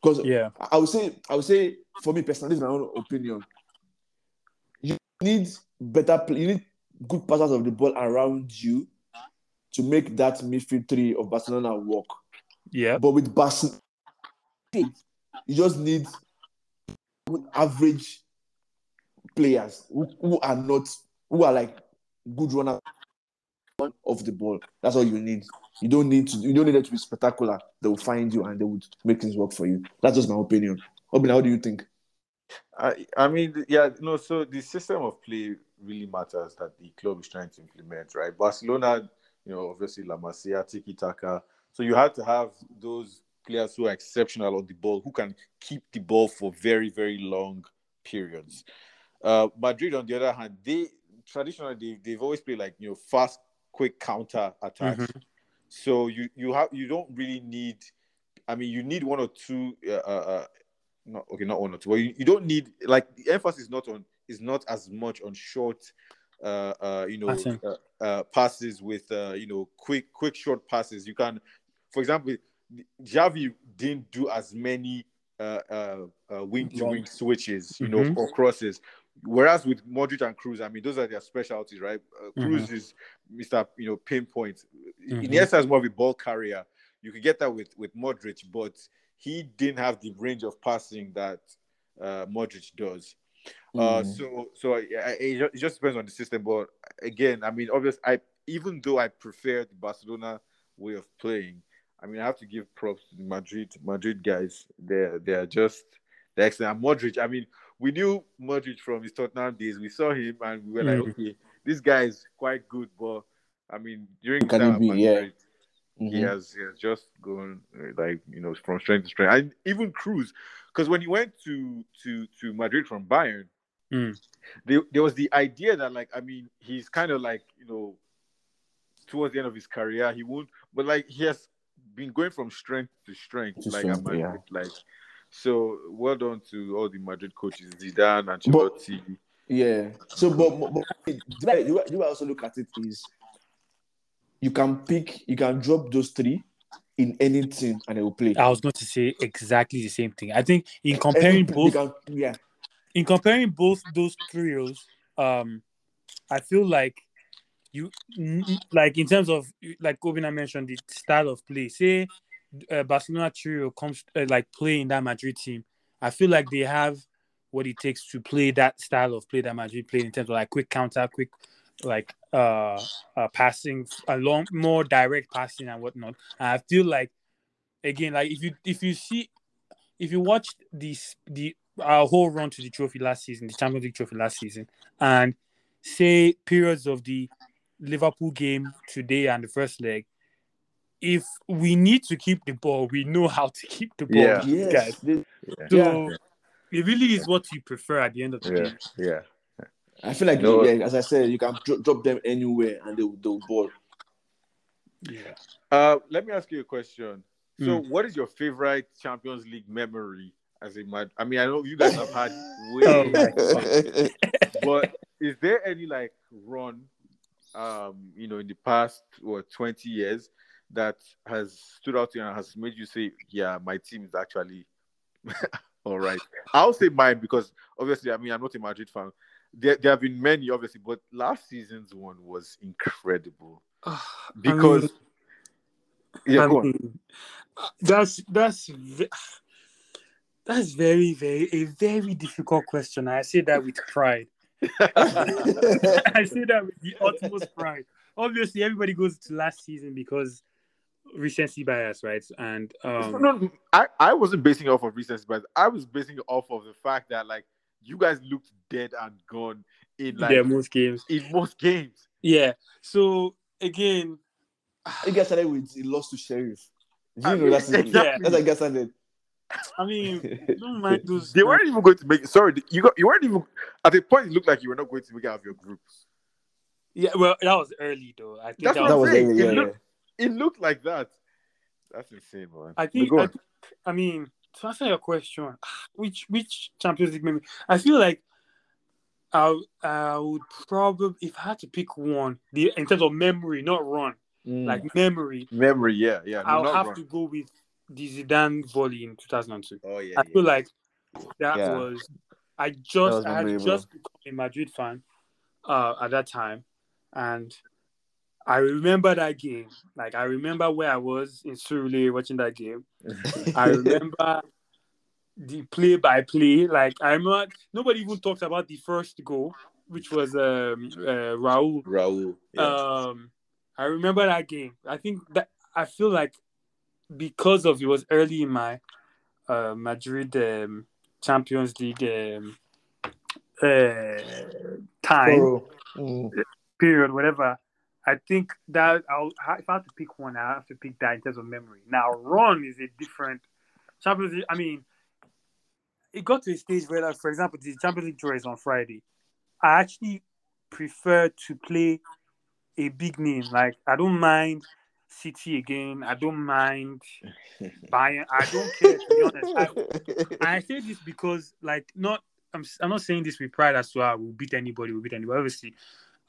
Because Yeah, I would say, I would say, for me personally, my own opinion. You need better, play, you need good passers of the ball around you to make that midfield three of Barcelona work. Yeah, But with Barcelona, you just need average players who, who are not who are like good runners of the ball. That's all you need. You don't need to. You don't need it to be spectacular. They will find you and they would make things work for you. That's just my opinion. Obin, how do you think? I, I mean, yeah, no. So the system of play really matters that the club is trying to implement, right? Barcelona, you know, obviously La Masia, Tiki Taka. So you had to have those players who are exceptional on the ball, who can keep the ball for very, very long periods. Uh, Madrid, on the other hand, they traditionally they, they've always played like you know fast, quick counter attacks. Mhm. So you you have you don't really need. I mean, you need one or two. Uh, uh, uh, not okay, not one or two. But you, you don't need like the emphasis is not on is not as much on short, uh, uh, you know, uh, uh, passes with uh, you know, quick, quick short passes. You can, for example, Xavi didn't do as many uh, uh, uh, wing to wing switches, you know, Mhm. or crosses. Whereas with Modric and Kroos, I mean, those are their specialties, right? Uh, Kroos is Mr. You know, pinpoint. Mhm. Iniesta is more of a ball carrier. You could get that with with Modric, but he didn't have the range of passing that uh, Modric does. Uh, Mm. so so I- I- it it just depends on the system. But again, I mean, obviously, I even though I prefer the Barcelona way of playing, I mean, I have to give props to the Madrid Madrid guys. They're they're just they're excellent. Modric, I mean, we knew Modric from his Tottenham days. We saw him and we were like, Mhm. okay, this guy is quite good. But I mean, during Can time be? at Yeah. Madrid, he has he has just gone uh, like you know from strength to strength. And even Kroos, because when he went to to to Madrid from Bayern, Mm. there, there was the idea that like I mean he's kind of like you know towards the end of his career he won't, but like he has been going from strength to strength, To like at strength, yeah. Madrid, like. So well done to all the Madrid coaches, Zidane, Ancelotti. Yeah. So, but, but, but you, you also look at it is you can pick, you can drop those three in any team and they will play. I was going to say exactly the same thing. I think in comparing both, can- yeah. in comparing both those trios, um, I feel like you like in terms of like Kobina mentioned the style of play. Say uh, Barcelona trio comes uh, like play in that Madrid team. I feel like they have what it takes to play that style of play that Madrid played in terms of like quick counter, quick like uh, uh passing, along more direct passing and whatnot. And I feel like again, like if you if you see if you watch this the our whole run to the trophy last season, the Champions League trophy last season, and say periods of the Liverpool game today and the first leg, if we need to keep the ball, we know how to keep the ball, Yeah. Yes. guys. They- So Yeah. it really is what you prefer at the end of the Yeah, day. yeah. I feel like, No. yeah, as I said, you can dro- drop them anywhere and they will, they will ball. Yeah. Uh, let me ask you a question. So, Mm. what is your favorite Champions League memory? As a mad, I mean, I know you guys have had way, Oh but is there any like run, um, you know, in the past or twenty years that has stood out to you and has made you say, "Yeah, my team is actually all right." I'll say mine because obviously, I mean, I'm not a Madrid fan. There, there have been many, obviously, but last season's one was incredible because. yeah, I mean, uh, that's that's ve- that's very very a very difficult question. I say that with pride. I say that with the utmost pride. Obviously, everybody goes to last season because recency bias, right? And um, no, no, I, I wasn't basing it off of recency bias. I was basing it off of the fact that like you guys looked dead and gone in like yeah, most games. in most games. Yeah. So again, You guys started with he lost to Sheriff. Do I you know mean, that's exactly. that's how you guys started. I mean, don't mind those. They weren't even going to make. Sorry, you got you weren't even at the point. It looked like you were not going to make it out of your group. Yeah, well, that was early though. I think That's that what was saying. it, It yeah, looked- It looked like that. That's insane, man. I think, I, on. think- I mean, to answer your question, which which Champions League memory? I feel like I I would probably if I had to pick one, the in terms of memory, not run, Mm. like memory, memory, yeah, yeah. No, I'll not have wrong. to go with the Zidane volley in 2002. Oh yeah. I feel like that Yeah. was I just was I had memorable. just become a Madrid fan uh, at that time, and I remember that game. Like I remember where I was in Surulere watching that game. I remember the play by play. Like I remember nobody even talked about the first goal, which was um uh, Raul. Raul. Yeah. Um, I remember that game. I think that I feel like because of it was early in my uh, Madrid um, Champions League um, uh, time Oh, mm. period, whatever. I think that I'll if I have to pick one, I have to pick that in terms of memory. Now, run is a different Champions League. I mean, it got to a stage where, like, for example, the Champions League draw is on Friday. I actually prefer to play a big name. Like I don't mind City again. I don't mind Bayern. I don't care to be honest. I, I say this because, like, not I'm, I'm not saying this with pride as well. We'll beat anybody. We'll beat anybody. Obviously,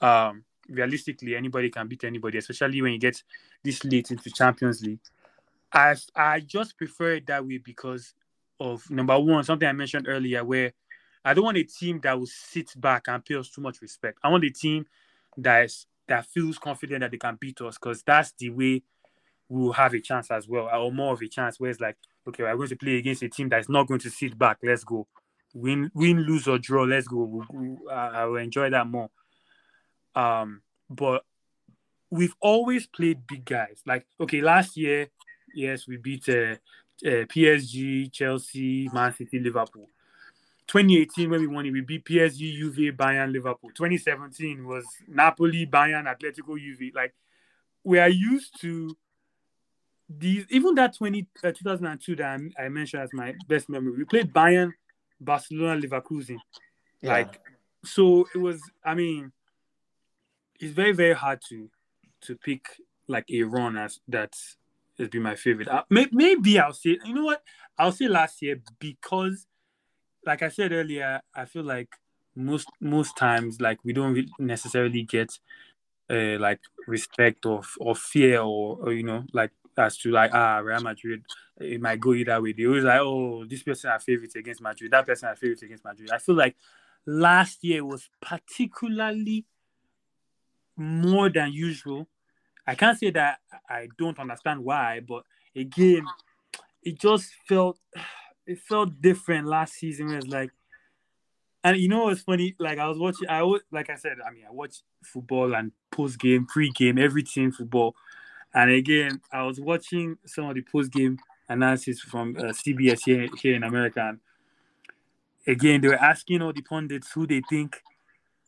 um, realistically, anybody can beat anybody, especially when you get this late into Champions League. I I just prefer it that way because of number one, something I mentioned earlier, where I don't want a team that will sit back and pay us too much respect. I want a team that is that feels confident that they can beat us because that's the way we'll have a chance as well, or more of a chance where it's like, okay, we're going to play against a team that's not going to sit back. Let's go. Win, win, lose or draw. Let's go. We'll, we'll, I will enjoy that more. Um, but we've always played big guys. Like, okay, last year, yes, we beat uh, uh, PSG, Chelsea, Man City, Liverpool. 2018, when we won it, we beat PSG, Bayern, Liverpool. 2017 was Napoli, Bayern, Atletico, Juve. Like, we are used to these, even that 20, uh, 2002 that I, I mentioned as my best memory. We played Bayern, Barcelona, Leverkusen. Yeah. Like, so it was, I mean, it's very, very hard to to pick like a run as that has been my favorite. Uh, may, maybe I'll say, you know what? I'll say last year because, like I said earlier, I feel like most most times like we don't necessarily get uh, like respect or or fear or, or you know like as to like ah Real Madrid it might go either way. They always like oh this person are favorites against Madrid, that person are favorites against Madrid. I feel like last year was particularly more than usual. I can't say that I don't understand why, but again, it just felt it felt different last season. Where it's like, and you know what's funny? Like I was watching, I was like I said, I mean, I watch football and post game, pre game, everything football. And again, I was watching some of the post game analysis from uh, CBS here here in America. And again, they were asking all the pundits who they think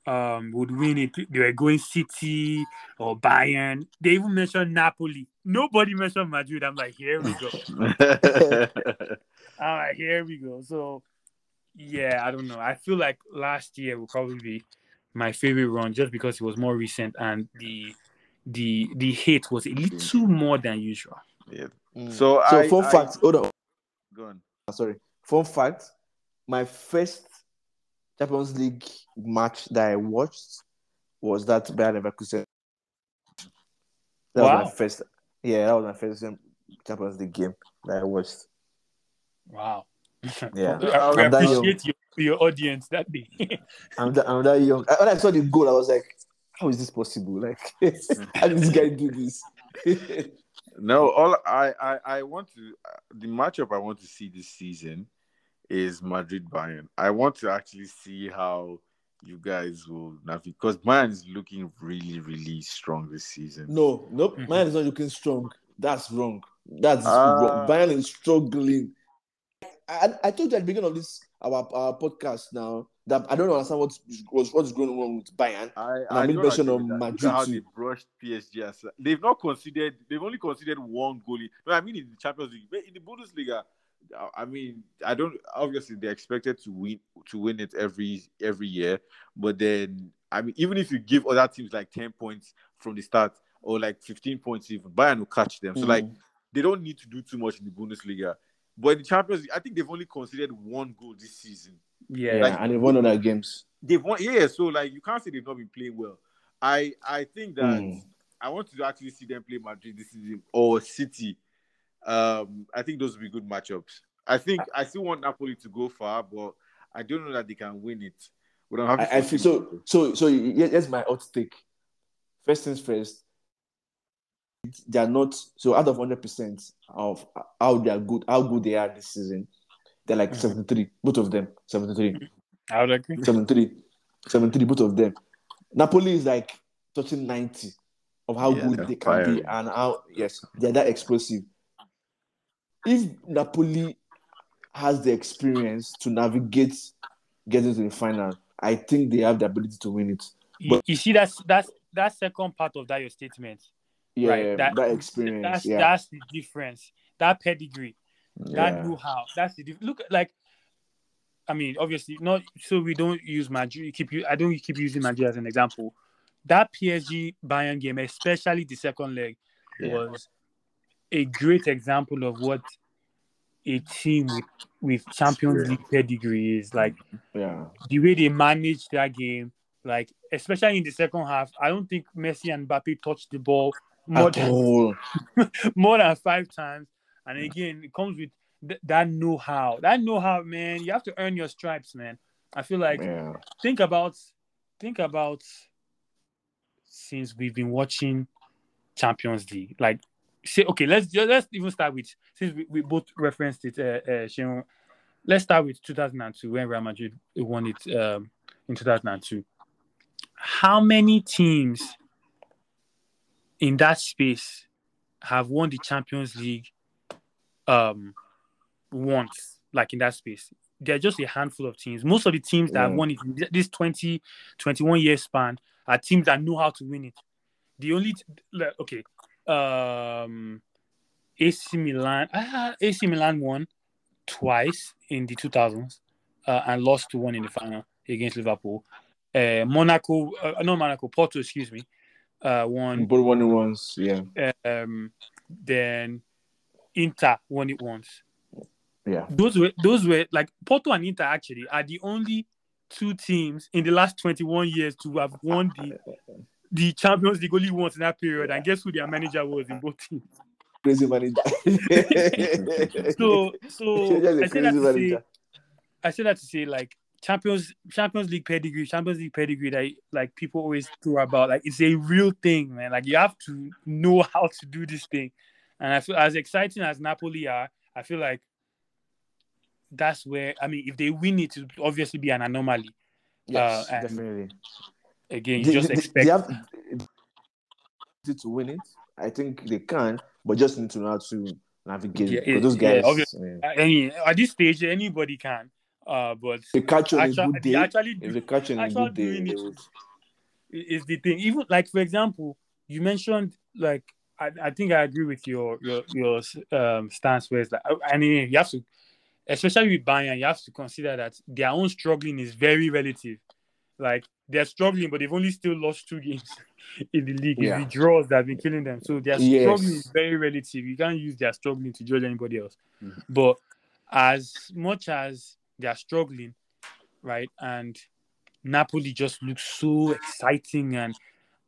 um, would win it. They were going City or Bayern. They even mentioned Napoli. Nobody mentioned Madrid. I'm like, here we go. All right, here we go. So, yeah, I don't know. I feel like last year will probably be my favorite run just because it was more recent and the the the hate was a little more than usual. Yeah. Mm. So, so I, fun I- fact. Hold on. Go on. Sorry. Fun fact. My first Champions League match that I watched was that Bayer Leverkusen. That Wow. was my first. Yeah, that was my first Champions League game that I watched. Wow. Yeah. we I'm we that appreciate your, your audience that day. I'm that, I'm that young. When I saw the goal, I was like, "How is this possible? Like, how did this guy do this?" No, all I, I, I want to uh, the matchup I want to see this season is Madrid Bayern. I want to actually see how you guys will navigate because Bayern is looking really, really strong this season. no, nope. Bayern is not looking strong. That's wrong. That's Ah. wrong. Bayern is struggling. I, I told you at the beginning of this our, our podcast now that I don't understand what was what's going on with Bayern. I, I I made mention of. Madrid at how they brushed PSG. As, they've not considered. They've only considered one goalie. No, I mean in the Champions League, but in the Bundesliga, I- I mean, I don't. Obviously, they're expected to win to win it every every year. But then, I mean, even if you give other teams like ten points from the start or like fifteen points, even Bayern will catch them. So like, Mm. they don't need to do too much in the Bundesliga. But in the Champions League, I think they've only considered one goal this season. yeah. yeah, like- and they won other games. They've won, yeah. So like, you can't say they've not been playing well. I I think that Mm. I want to actually see them play Madrid this season or City. Um, I think those will be good matchups. I think I still want Napoli to go far, but I don't know that they can win it. We don't have. I, I feel so. So, so yeah, here's my hot take. First things first, they are not so out of hundred percent of how they are good, how good they are this season. They're like Mhm. seventy three, both of them. 73, I would agree. 73, 73, both of them. Napoli is like touching ninety of how Yeah, good they're they can be and how yes they're that explosive. If Napoli has the experience to navigate getting to the final, I think they have the ability to win it. You, you see, that's that's that second part of that your statement. Yeah, right. that, experience. That's yeah, that's the difference. That pedigree, yeah. that know-how. That's the look like. I mean, obviously, not so we don't use Madrid. Keep you. I don't keep using Madrid as an example. That PSG Bayern game, especially the second leg, Yeah. was a great example of what a team with, with Champions. League pedigree is like. yeah. the way they managed that game, like especially in the second half, I don't think Messi and Mbappe touched the ball more At than all. more than five times. And again, it comes with th- that know-how. That know-how, man. You have to earn your stripes, man. I feel like yeah. think about think about since we've been watching Champions League. Like say okay, let's let's even start with since we, we both referenced it, uh, uh Sheon, let's start with 2002 when Real Madrid won it um, in 2002. How many teams in that space have won the Champions League um once, like in that space? There are just a handful of teams. Most of the teams that have won it in this 20, 21 year span are teams that know how to win it. The only t- okay, um, AC Milan, ah, AC Milan won twice in the 2000s uh, and lost to one in the final against Liverpool. Uh, Monaco, uh, not Monaco, Porto, excuse me, uh, won. Both won it once. Yeah. Um, then Inter won it once. Yeah. Those were those were like Porto and Inter actually are the only two teams in the last 21 years to have won the the Champions League only once in that period. And guess who their manager was in both teams? Crazy manager. So so I say that to say. I say that to say like Champions Champions League pedigree, Champions League pedigree that like people always throw about. Like it's a real thing, man. Like you have to know how to do this thing. And I feel as exciting as Napoli are, I feel like that's where I mean, if they win it, it will obviously be an anomaly. Yes, uh, definitely. Again, you They, just they- expect they have to win it. I think they can, but just need to know how to navigate. Yeah, it. Those yeah, guys, obviously. yeah. any at this stage anybody can. Uh, but they catch on a actually, good day. actually If they catch on a actually good day, it would. is the thing. Even like for example, you mentioned like I, I think I agree with your your your um stance where it's like I mean you have to especially with Bayern, you have to consider that their own struggling is very relative. Like they're struggling, but they've only still lost two games in the league. Yeah. It's the draws that have been killing them. So their Yes. struggling is very relative. You can't use their struggling to judge anybody else. Mhm. But as much as they're struggling, right, and Napoli just looks so exciting and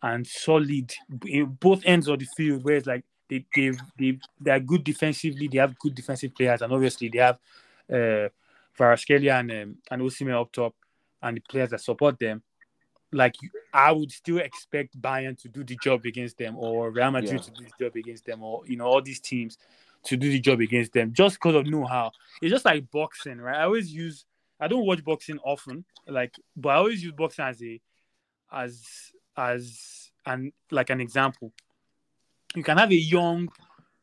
and solid in both ends of the field, where it's like they they they they are good defensively, they have good defensive players, and obviously they have uh Kvaratskhelia and um, and Osimhen up top, and the players that support them. Like I would still expect Bayern to do the job against them, or Real Madrid Yeah. to do the job against them, or you know all these teams to do the job against them, just because of know-how. It's just like boxing, right? I always use. I don't watch boxing often, like, but I always use boxing as a, as as an like an example. You can have a young,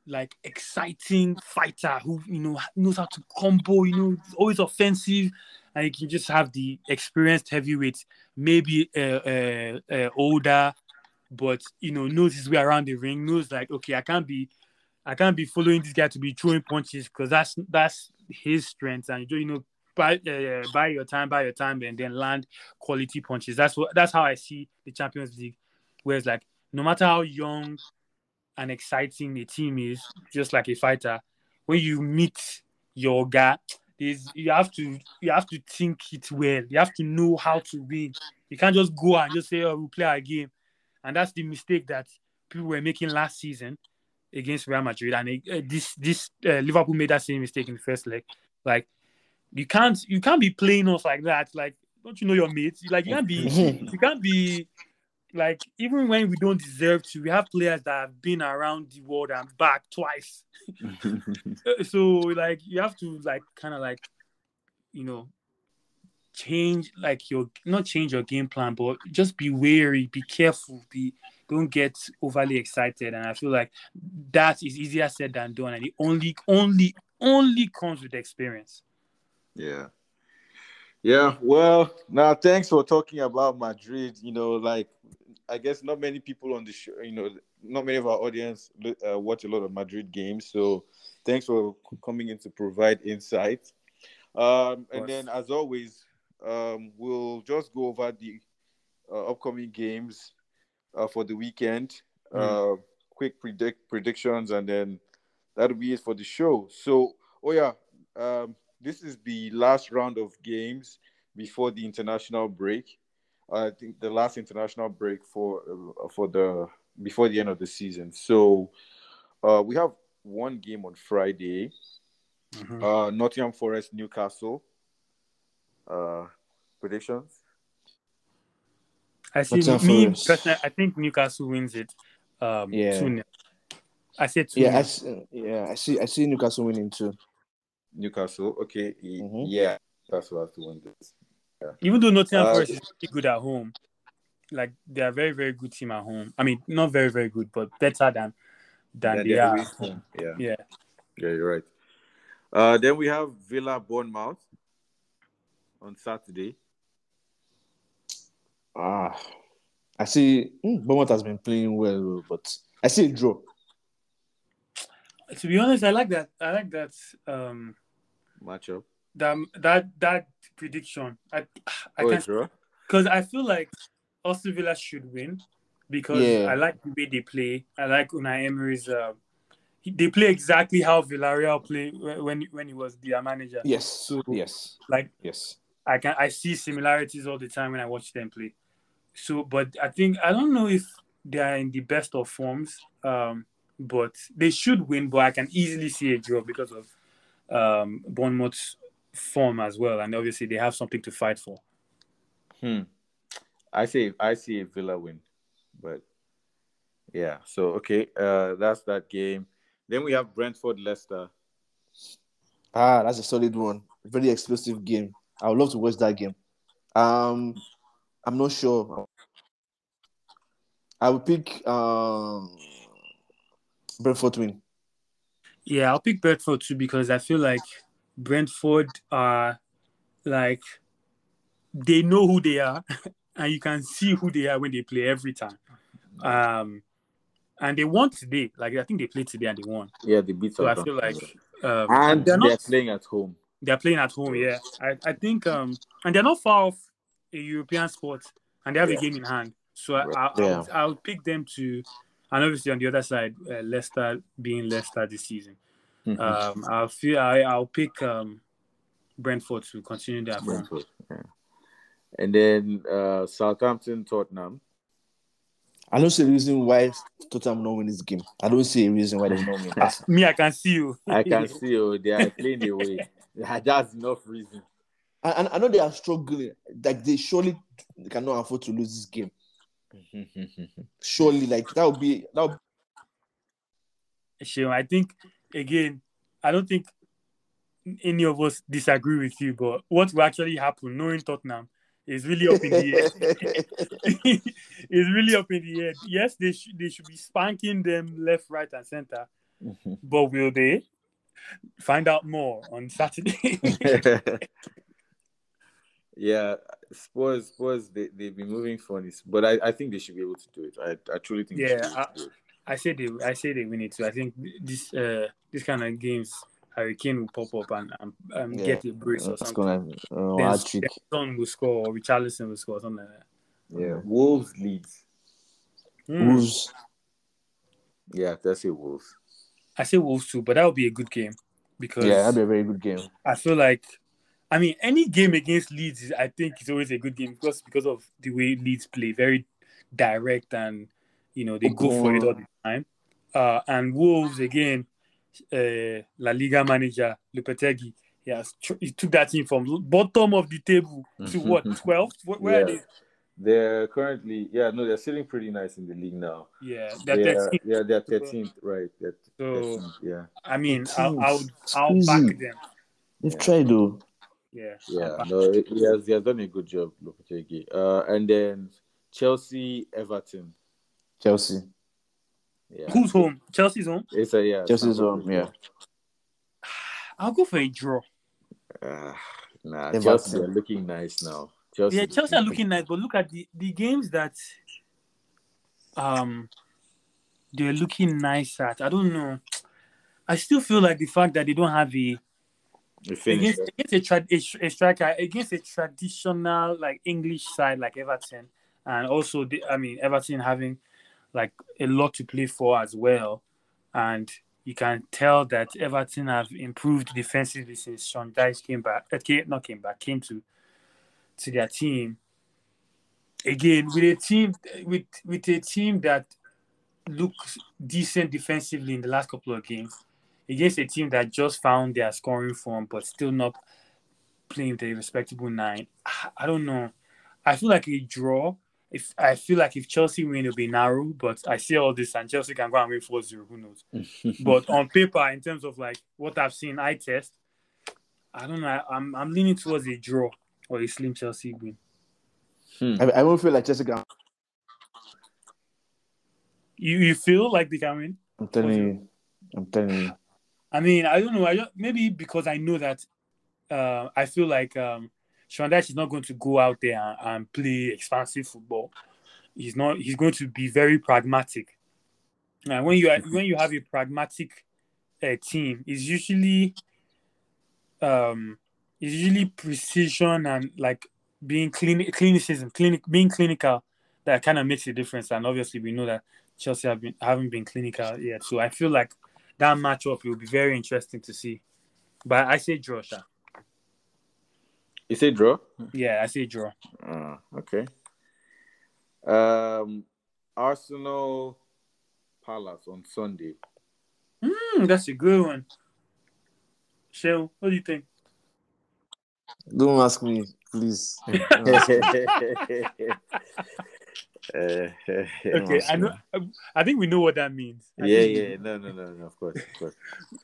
like exciting fighter who you know knows how to combo, you know, always offensive, and you can just have the experienced heavyweight, maybe uh, uh, uh, older, but you know knows his way around the ring. Knows like, okay, I can't be, I can't be following this guy to be throwing punches because that's that's his strength, and you know. Buy, uh, buy your time, buy your time, and then land quality punches. That's what. That's how I see the Champions League. Whereas, like, no matter how young and exciting the team is, just like a fighter, when you meet your guy, is you have to you have to think it well. You have to know how to win. You can't just go and just say, "Oh, we'll play our game," and that's the mistake that people were making last season against Real Madrid. And uh, this this uh, Liverpool made that same mistake in the first leg. Like you can't you can't be playing us like that. Like don't you know your mates? Like you can't be you can't be like even when we don't deserve to. We have players that have been around the world and back twice. Uh, so like you have to like kind of like you know change like your not change your game plan but just be wary be careful be don't get overly excited and i feel like that is easier said than done and it only only only comes with experience Yeah. Yeah. Well, now thanks for talking about Madrid. You know, like I guess not many people on the show, you know, not many of our audience uh, watch a lot of Madrid games. So thanks for coming in to provide insight. Um, and then, as always, um, we'll just go over the uh, upcoming games uh, for the weekend. Uh, quick predict predictions, and then that'll be it for the show. So, oh yeah, um, this is the last round of games before the international break. I think the last international break for uh, for the before the end of the season. So uh, we have one game on Friday. Uh, Nottingham Forest, Newcastle. Uh, predictions. I see Nottingham me personally. I think Newcastle wins it. Um, Yeah. 2-0. I said two. Yeah, I, nil. s- yeah, I see. I see Newcastle winning too. Newcastle. Okay. y- Mhm. Yeah, Newcastle has to win this. Even though Nottingham Uh, Forest is pretty good at home, like they are a very very good team at home. I mean, not very very good, but better than than Yeah, they they're at home. home. Yeah. Yeah. Yeah, you're right. Uh, then we have Villa Bournemouth on Saturday. Ah, I see. Mm, Bournemouth has been playing well, but I see a draw. To be honest, I like that. I like that. Um, Matchup. that that that prediction. I I Oh, can't draw. because I feel like Aston Villa should win because Yeah. I like the way they play. I like Unai Emery's. Uh, they play exactly how Villarreal play when when when he was their manager. Yes. So- yes. Like Yes. I can I see similarities all the time when I watch them play. So, but I think I don't know if they are in the best of forms. Um, but they should win. But I can easily see a draw because of um Bournemouth's form as well, and obviously they have something to fight for. Hmm. I see. I see a Villa win, but yeah. So okay, uh, that's that game. Then we have Brentford Leicester. Ah, that's a solid one. Very explosive game. I would love to watch that game. Um, I'm not sure. I would pick um Brentford to win. Yeah, I'll pick Brentford too because I feel like Brentford are like they know who they are, and you can see who they are when they play every time. Um, and they won today. Like I think they played today and they won. Yeah, they beat So I feel like um, and they're they're, not playing at home. they're playing at home. Yeah, I, I think um, and they're not far off a European spot. and they have Yeah. a game in hand. So I, I, Yeah. I'll, I'll pick them to, and obviously on the other side, uh, Leicester being Leicester this season. Mhm. Um, I'll feel I, I'll pick um, Brentford to continue their form. Brentford, yeah. And then uh, Southampton, Tottenham. I don't see a reason why Tottenham not win this game. I don't see a reason why they not win. Me, I can see you. I can see you. they are playing away. That's enough reason. And I know they are struggling. Like they surely cannot afford to lose this game. Surely, like that would be that would Sure, I think again, I don't think any of us disagree with you, but what will actually happen, knowing Tottenham, is really up in the air. it's really up in the air. Yes, they should they should be spanking them left, right, and center, but will they? Find out more on Saturday. Yeah, Spurs, Spurs, they they've been moving funny, but I, I think they should be able to do it. I, I truly think. they should Yeah, be able to do it. I say they I say they win it too. I think this uh this kind of games, Harry Kane will pop up and um, um, Yeah. get a brace or That's something. gonna uh, Then hat trick. Son will score or Richarlison will score something like that. Yeah, Wolves leads. Hmm. Wolves. Yeah, that's it. Wolves. I say Wolves too, but that would be a good game because Yeah, that'd be a very good game. I feel like, I mean, any game against Leeds, is, I think is always a good game because because of the way Leeds play, very direct and you know they go for it all the time. Uh, and Wolves again, uh, La Liga manager Lopetegui, he has tr- he took that team from bottom of the table to what twelfth? Where, where are they? They're currently, yeah, no, they're sitting pretty nice in the league now. Yeah, they're yeah, 13th. yeah, they're 13th, right? They're So 13th, yeah, I mean, I'll I'll, I'll back them. They've Yeah. tried though. Yeah, yeah. I'll No, he has, he has done a good job, Lopetegui. Uh, and then Chelsea, Everton. Chelsea. Yeah, Who's home? Chelsea's home. It's a yeah. Chelsea's Stamford home, yeah. I'll go for a draw. Uh, nah, Everton. Chelsea are looking nice now. Chelsea, Yeah, Chelsea are looking nice, but look at the, the games that um they're looking nice at. I don't know. I still feel like the fact that they don't have a Finished. against, against a, tra- a, sh- a striker against a traditional like English side like Everton, and also the, I mean Everton having like a lot to play for as well, and you can tell that Everton have improved defensively since Sean Dyche came back. Uh, came, not came back, came to to their team. Again, with a team with with a team that looks decent defensively in the last couple of games against a team that just found their scoring form but still not playing with a respectable nine. I- I don't know. I feel like a draw. If I feel like if Chelsea win, it'll be narrow. But I see all this, and Chelsea can go and win 4-0. Who knows? but on paper, in terms of like what I've seen, I test. I don't know. I, I'm I'm leaning towards a draw or a slim Chelsea win. Hmm. I, I won't feel like Chelsea can. You you feel like they can win? I'm telling you. I'm telling you. I mean, I don't know. I don't, maybe because I know that uh, I feel like um, is not going to go out there and, and play expansive football. He's not. He's going to be very pragmatic. And when you are, when you have a pragmatic uh, team, it's usually um, it's usually precision and like being clean, clinicism, clinic, being clinical that kind of makes a difference. And obviously, we know that Chelsea have been haven't been clinical yet. So I feel like that matchup will be very interesting to see. But I say draw, Sha. You say draw? Yeah, I say draw. Ah, okay. Um, Arsenal Palace on Sunday. Hmm, that's a good one. Shell, what do you think? Don't ask me, please. Uh, Okay, I know. I think we know what that means. I yeah, yeah, no, no, no, no, of course, of course.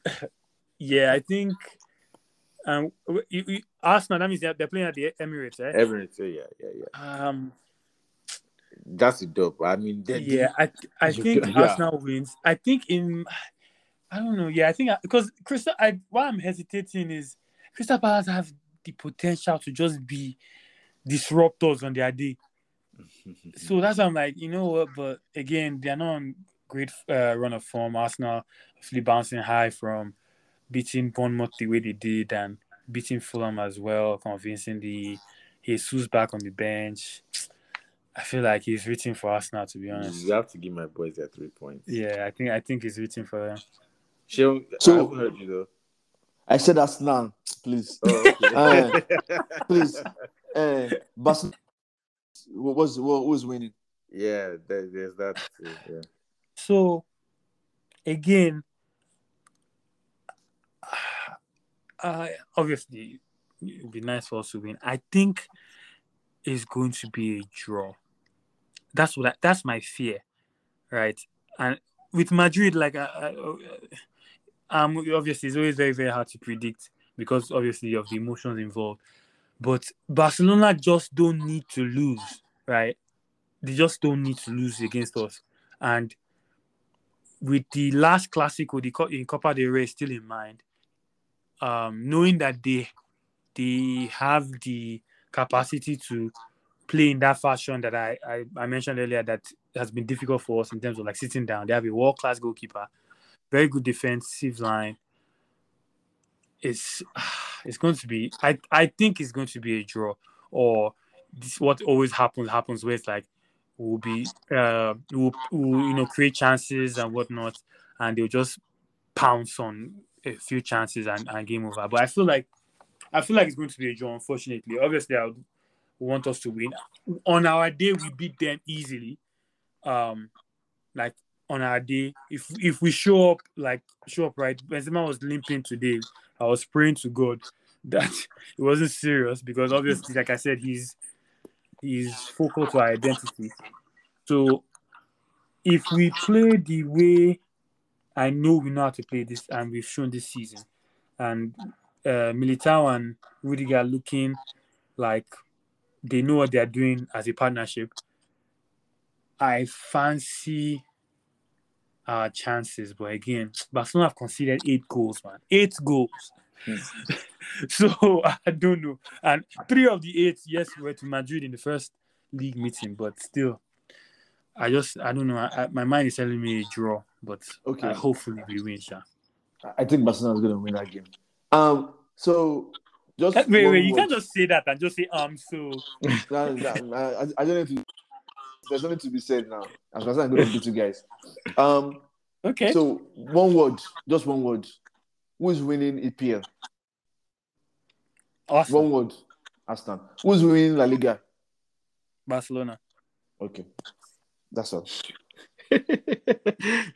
yeah. I think. Um, you, you, Arsenal. That means they're, they're playing at the Emirates, right? Emirates, yeah, yeah, yeah. Um, That's a dope. I mean, they, yeah, I I think Yeah. Arsenal wins. I think in, I don't know. Yeah, I think because Crystal. I why I'm hesitating is Crystal Palace have the potential to just be disruptors on their day. So that's why I'm like, you know what? But again, they're not on great uh, run of form. Arsenal actually bouncing high from beating Bournemouth the way they did and beating Fulham as well, convincingly. Jesus back on the bench. I feel like he's written for Arsenal to be honest. You have to give my boys their three points. Yeah, I think I think he's written for them. Sheldon, So- I haven't heard you though. I said Arsenal, please. Oh, okay. please. Uh, Barcelona. What was what was winning? yeah, there, there's that too. Yeah. So again, uh, obviously it would be nice for us to win. I think it's going to be a draw. That's what I, that's my fear, right? And with Madrid, like I, I, um, obviously it's always very very hard to predict because obviously of the emotions involved. But Barcelona just don't need to lose, right? They just don't need to lose against us. And with the last Clasico, the in Copa del Rey still in mind, um, knowing that they they have the capacity to play in that fashion that I, I, I mentioned earlier that has been difficult for us in terms of like sitting down. They have a world class goalkeeper, very good defensive line. It's it's going to be I, I think it's going to be a draw or this what always happens happens where it's like will be uh will, will you know create chances and whatnot and they'll just pounce on a few chances and, and game over. But I feel like I feel like it's going to be a draw, unfortunately. Obviously I would want us to win. On our day we beat them easily. Um like on our day, if if we show up like show up right, Benzema was limping today. I was praying to God that it wasn't serious because obviously, like I said, he's he's focal to our identity. So if we play the way I know we know how to play this and we've shown this season, and uh, Militao and Rudiger looking like they know what they're doing as a partnership, I fancy our chances. But again, Barcelona have conceded eight goals, man. Eight goals. so I don't know. And three of the eight, yes, were to Madrid in the first league meeting, but still, I just I don't know. I, I, my mind is telling me a draw, but Okay. uh, hopefully we win, Sha. I think Barcelona is going to win that game. Um. So just Wait, wait, you word. can't just say that and just say um. So no, I, I don't need to. There's nothing to be said now. As far as I'm going to beat you guys. Um. okay. So one word, just one word. Who's winning EPL? Arsenal, One word. Aston. Who's winning La Liga? Barcelona. Okay. That's all.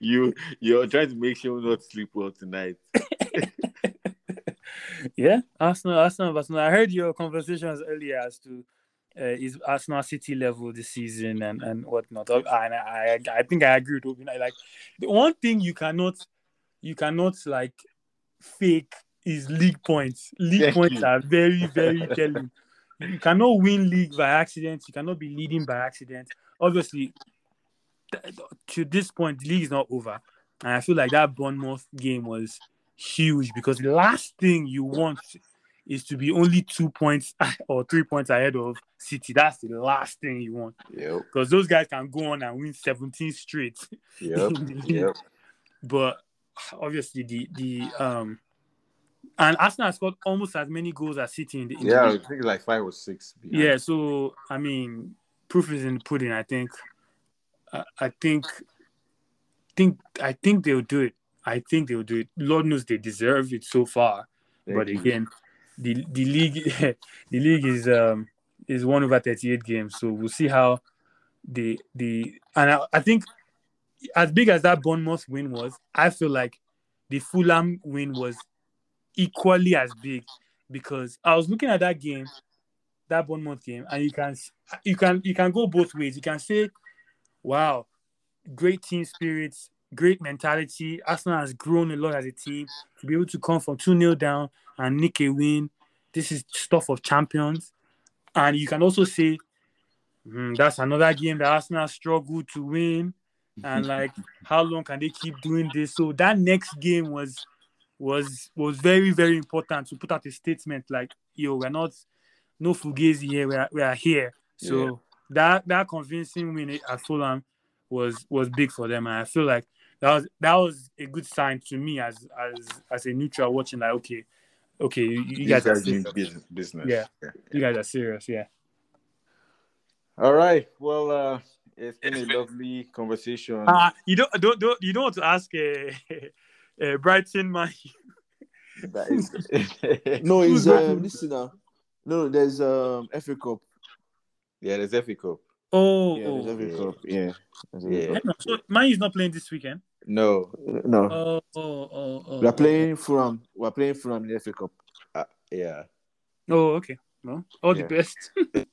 you you're trying to make sure not sleep well tonight. Yeah, Arsenal, Arsenal, Barcelona. I heard your conversations earlier as to uh, is Arsenal City level this season and and whatnot. And I, I, I think I agree with Obi. Like the one thing you cannot, you cannot like fake is league points. League Thank points you. are very, very telling. You cannot win league by accident. You cannot be leading by accident. Obviously, th- to this point, the league is not over, and I feel like that Bournemouth game was huge because the last thing you want is to be only two points or three points ahead of City. That's the last thing you want Yep. because those guys can go on and win 17 straight. Yep. the yep. But obviously, the the um and Arsenal has scored almost as many goals as City in the, in the Yeah, I league. think like five or six. behind. Yeah, so I mean, proof is in the pudding. I think, I, I think, think I think they'll do it. I think they'll do it. Lord knows they deserve it so far. Thank but you. The the league the league is um is one over thirty eight games, so we'll see how the the and I, I think as big as that Bournemouth win was, I feel like the Fulham win was equally as big because I was looking at that game, that Bournemouth game, and you can you can you can go both ways. You can say, "Wow, great team spirit, great mentality. Arsenal has grown a lot as a team to be able to come from two 0 down and nick a win. This is stuff of champions." And you can also say, "Hmm, "That's another game that Arsenal struggled to win." and like how long can they keep doing this so that next game was was was very very important to put out a statement like yo we're not no fugazi here we are, we are here so Yeah. that that convincing win at fulham was was big for them and i feel like that was that was a good sign to me as as as a neutral watching like okay okay you, you guys are doing serious. business. business. Yeah. you guys are serious yeah All right. Well, uh, it's been a lovely conversation. Uh, you don't don't don't you don't want to ask a uh, uh, Brighton man. That is- No, Who's it's that? um, listen now. No, there's um FA Cup. yeah, there's FA Cup. Oh, Yeah, oh. there's FA Cup. Yeah. There's Yeah. So Man is not playing this weekend. No, No, Oh, oh, oh, oh. we are playing Fulham. We are playing Fulham in the FA Cup. uh, yeah. Oh, okay. Well, all Yeah. the best.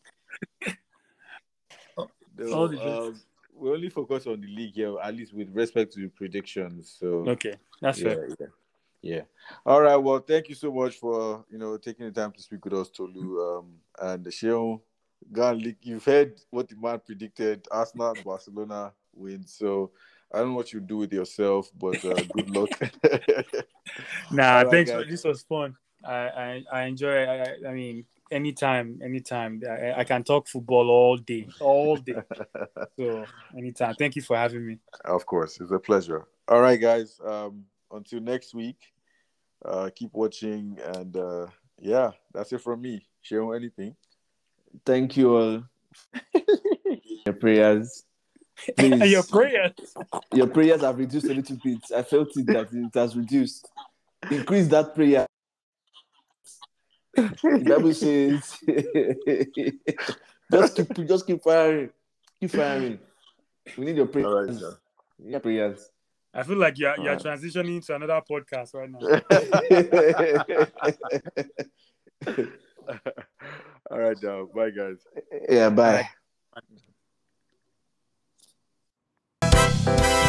No, All the best. um, we only focus on the league here, at least with respect to the predictions. So okay, that's yeah, fair. yeah, yeah. All right. Well, thank you so much for you know taking the time to speak with us, Tolu. Um, and Sheon, Gan, you've heard what the man predicted: Arsenal, Barcelona win. So I don't know what you do with yourself, but uh, good luck. Nah, All right, thanks. guys. For, this was fun. I I, I enjoy. I, I- I mean, anytime, anytime. I, I can talk football all day, all day. so anytime. Thank you for having me. Of course, it's a pleasure. All right, guys. Um, until next week, uh, keep watching, and uh, yeah, that's it from me. Share anything. Thank you all. your prayers. And Please. your prayers. Your prayers have reduced a little bit. I felt it that it has reduced. Increase that prayer. The Bible says, just keep, just keep firing, keep firing. We need your prayers. All right, sir. Your prayers. I feel like you're you're Alright. transitioning to another podcast right now. All right, now. Bye, guys. yeah. Bye. Bye.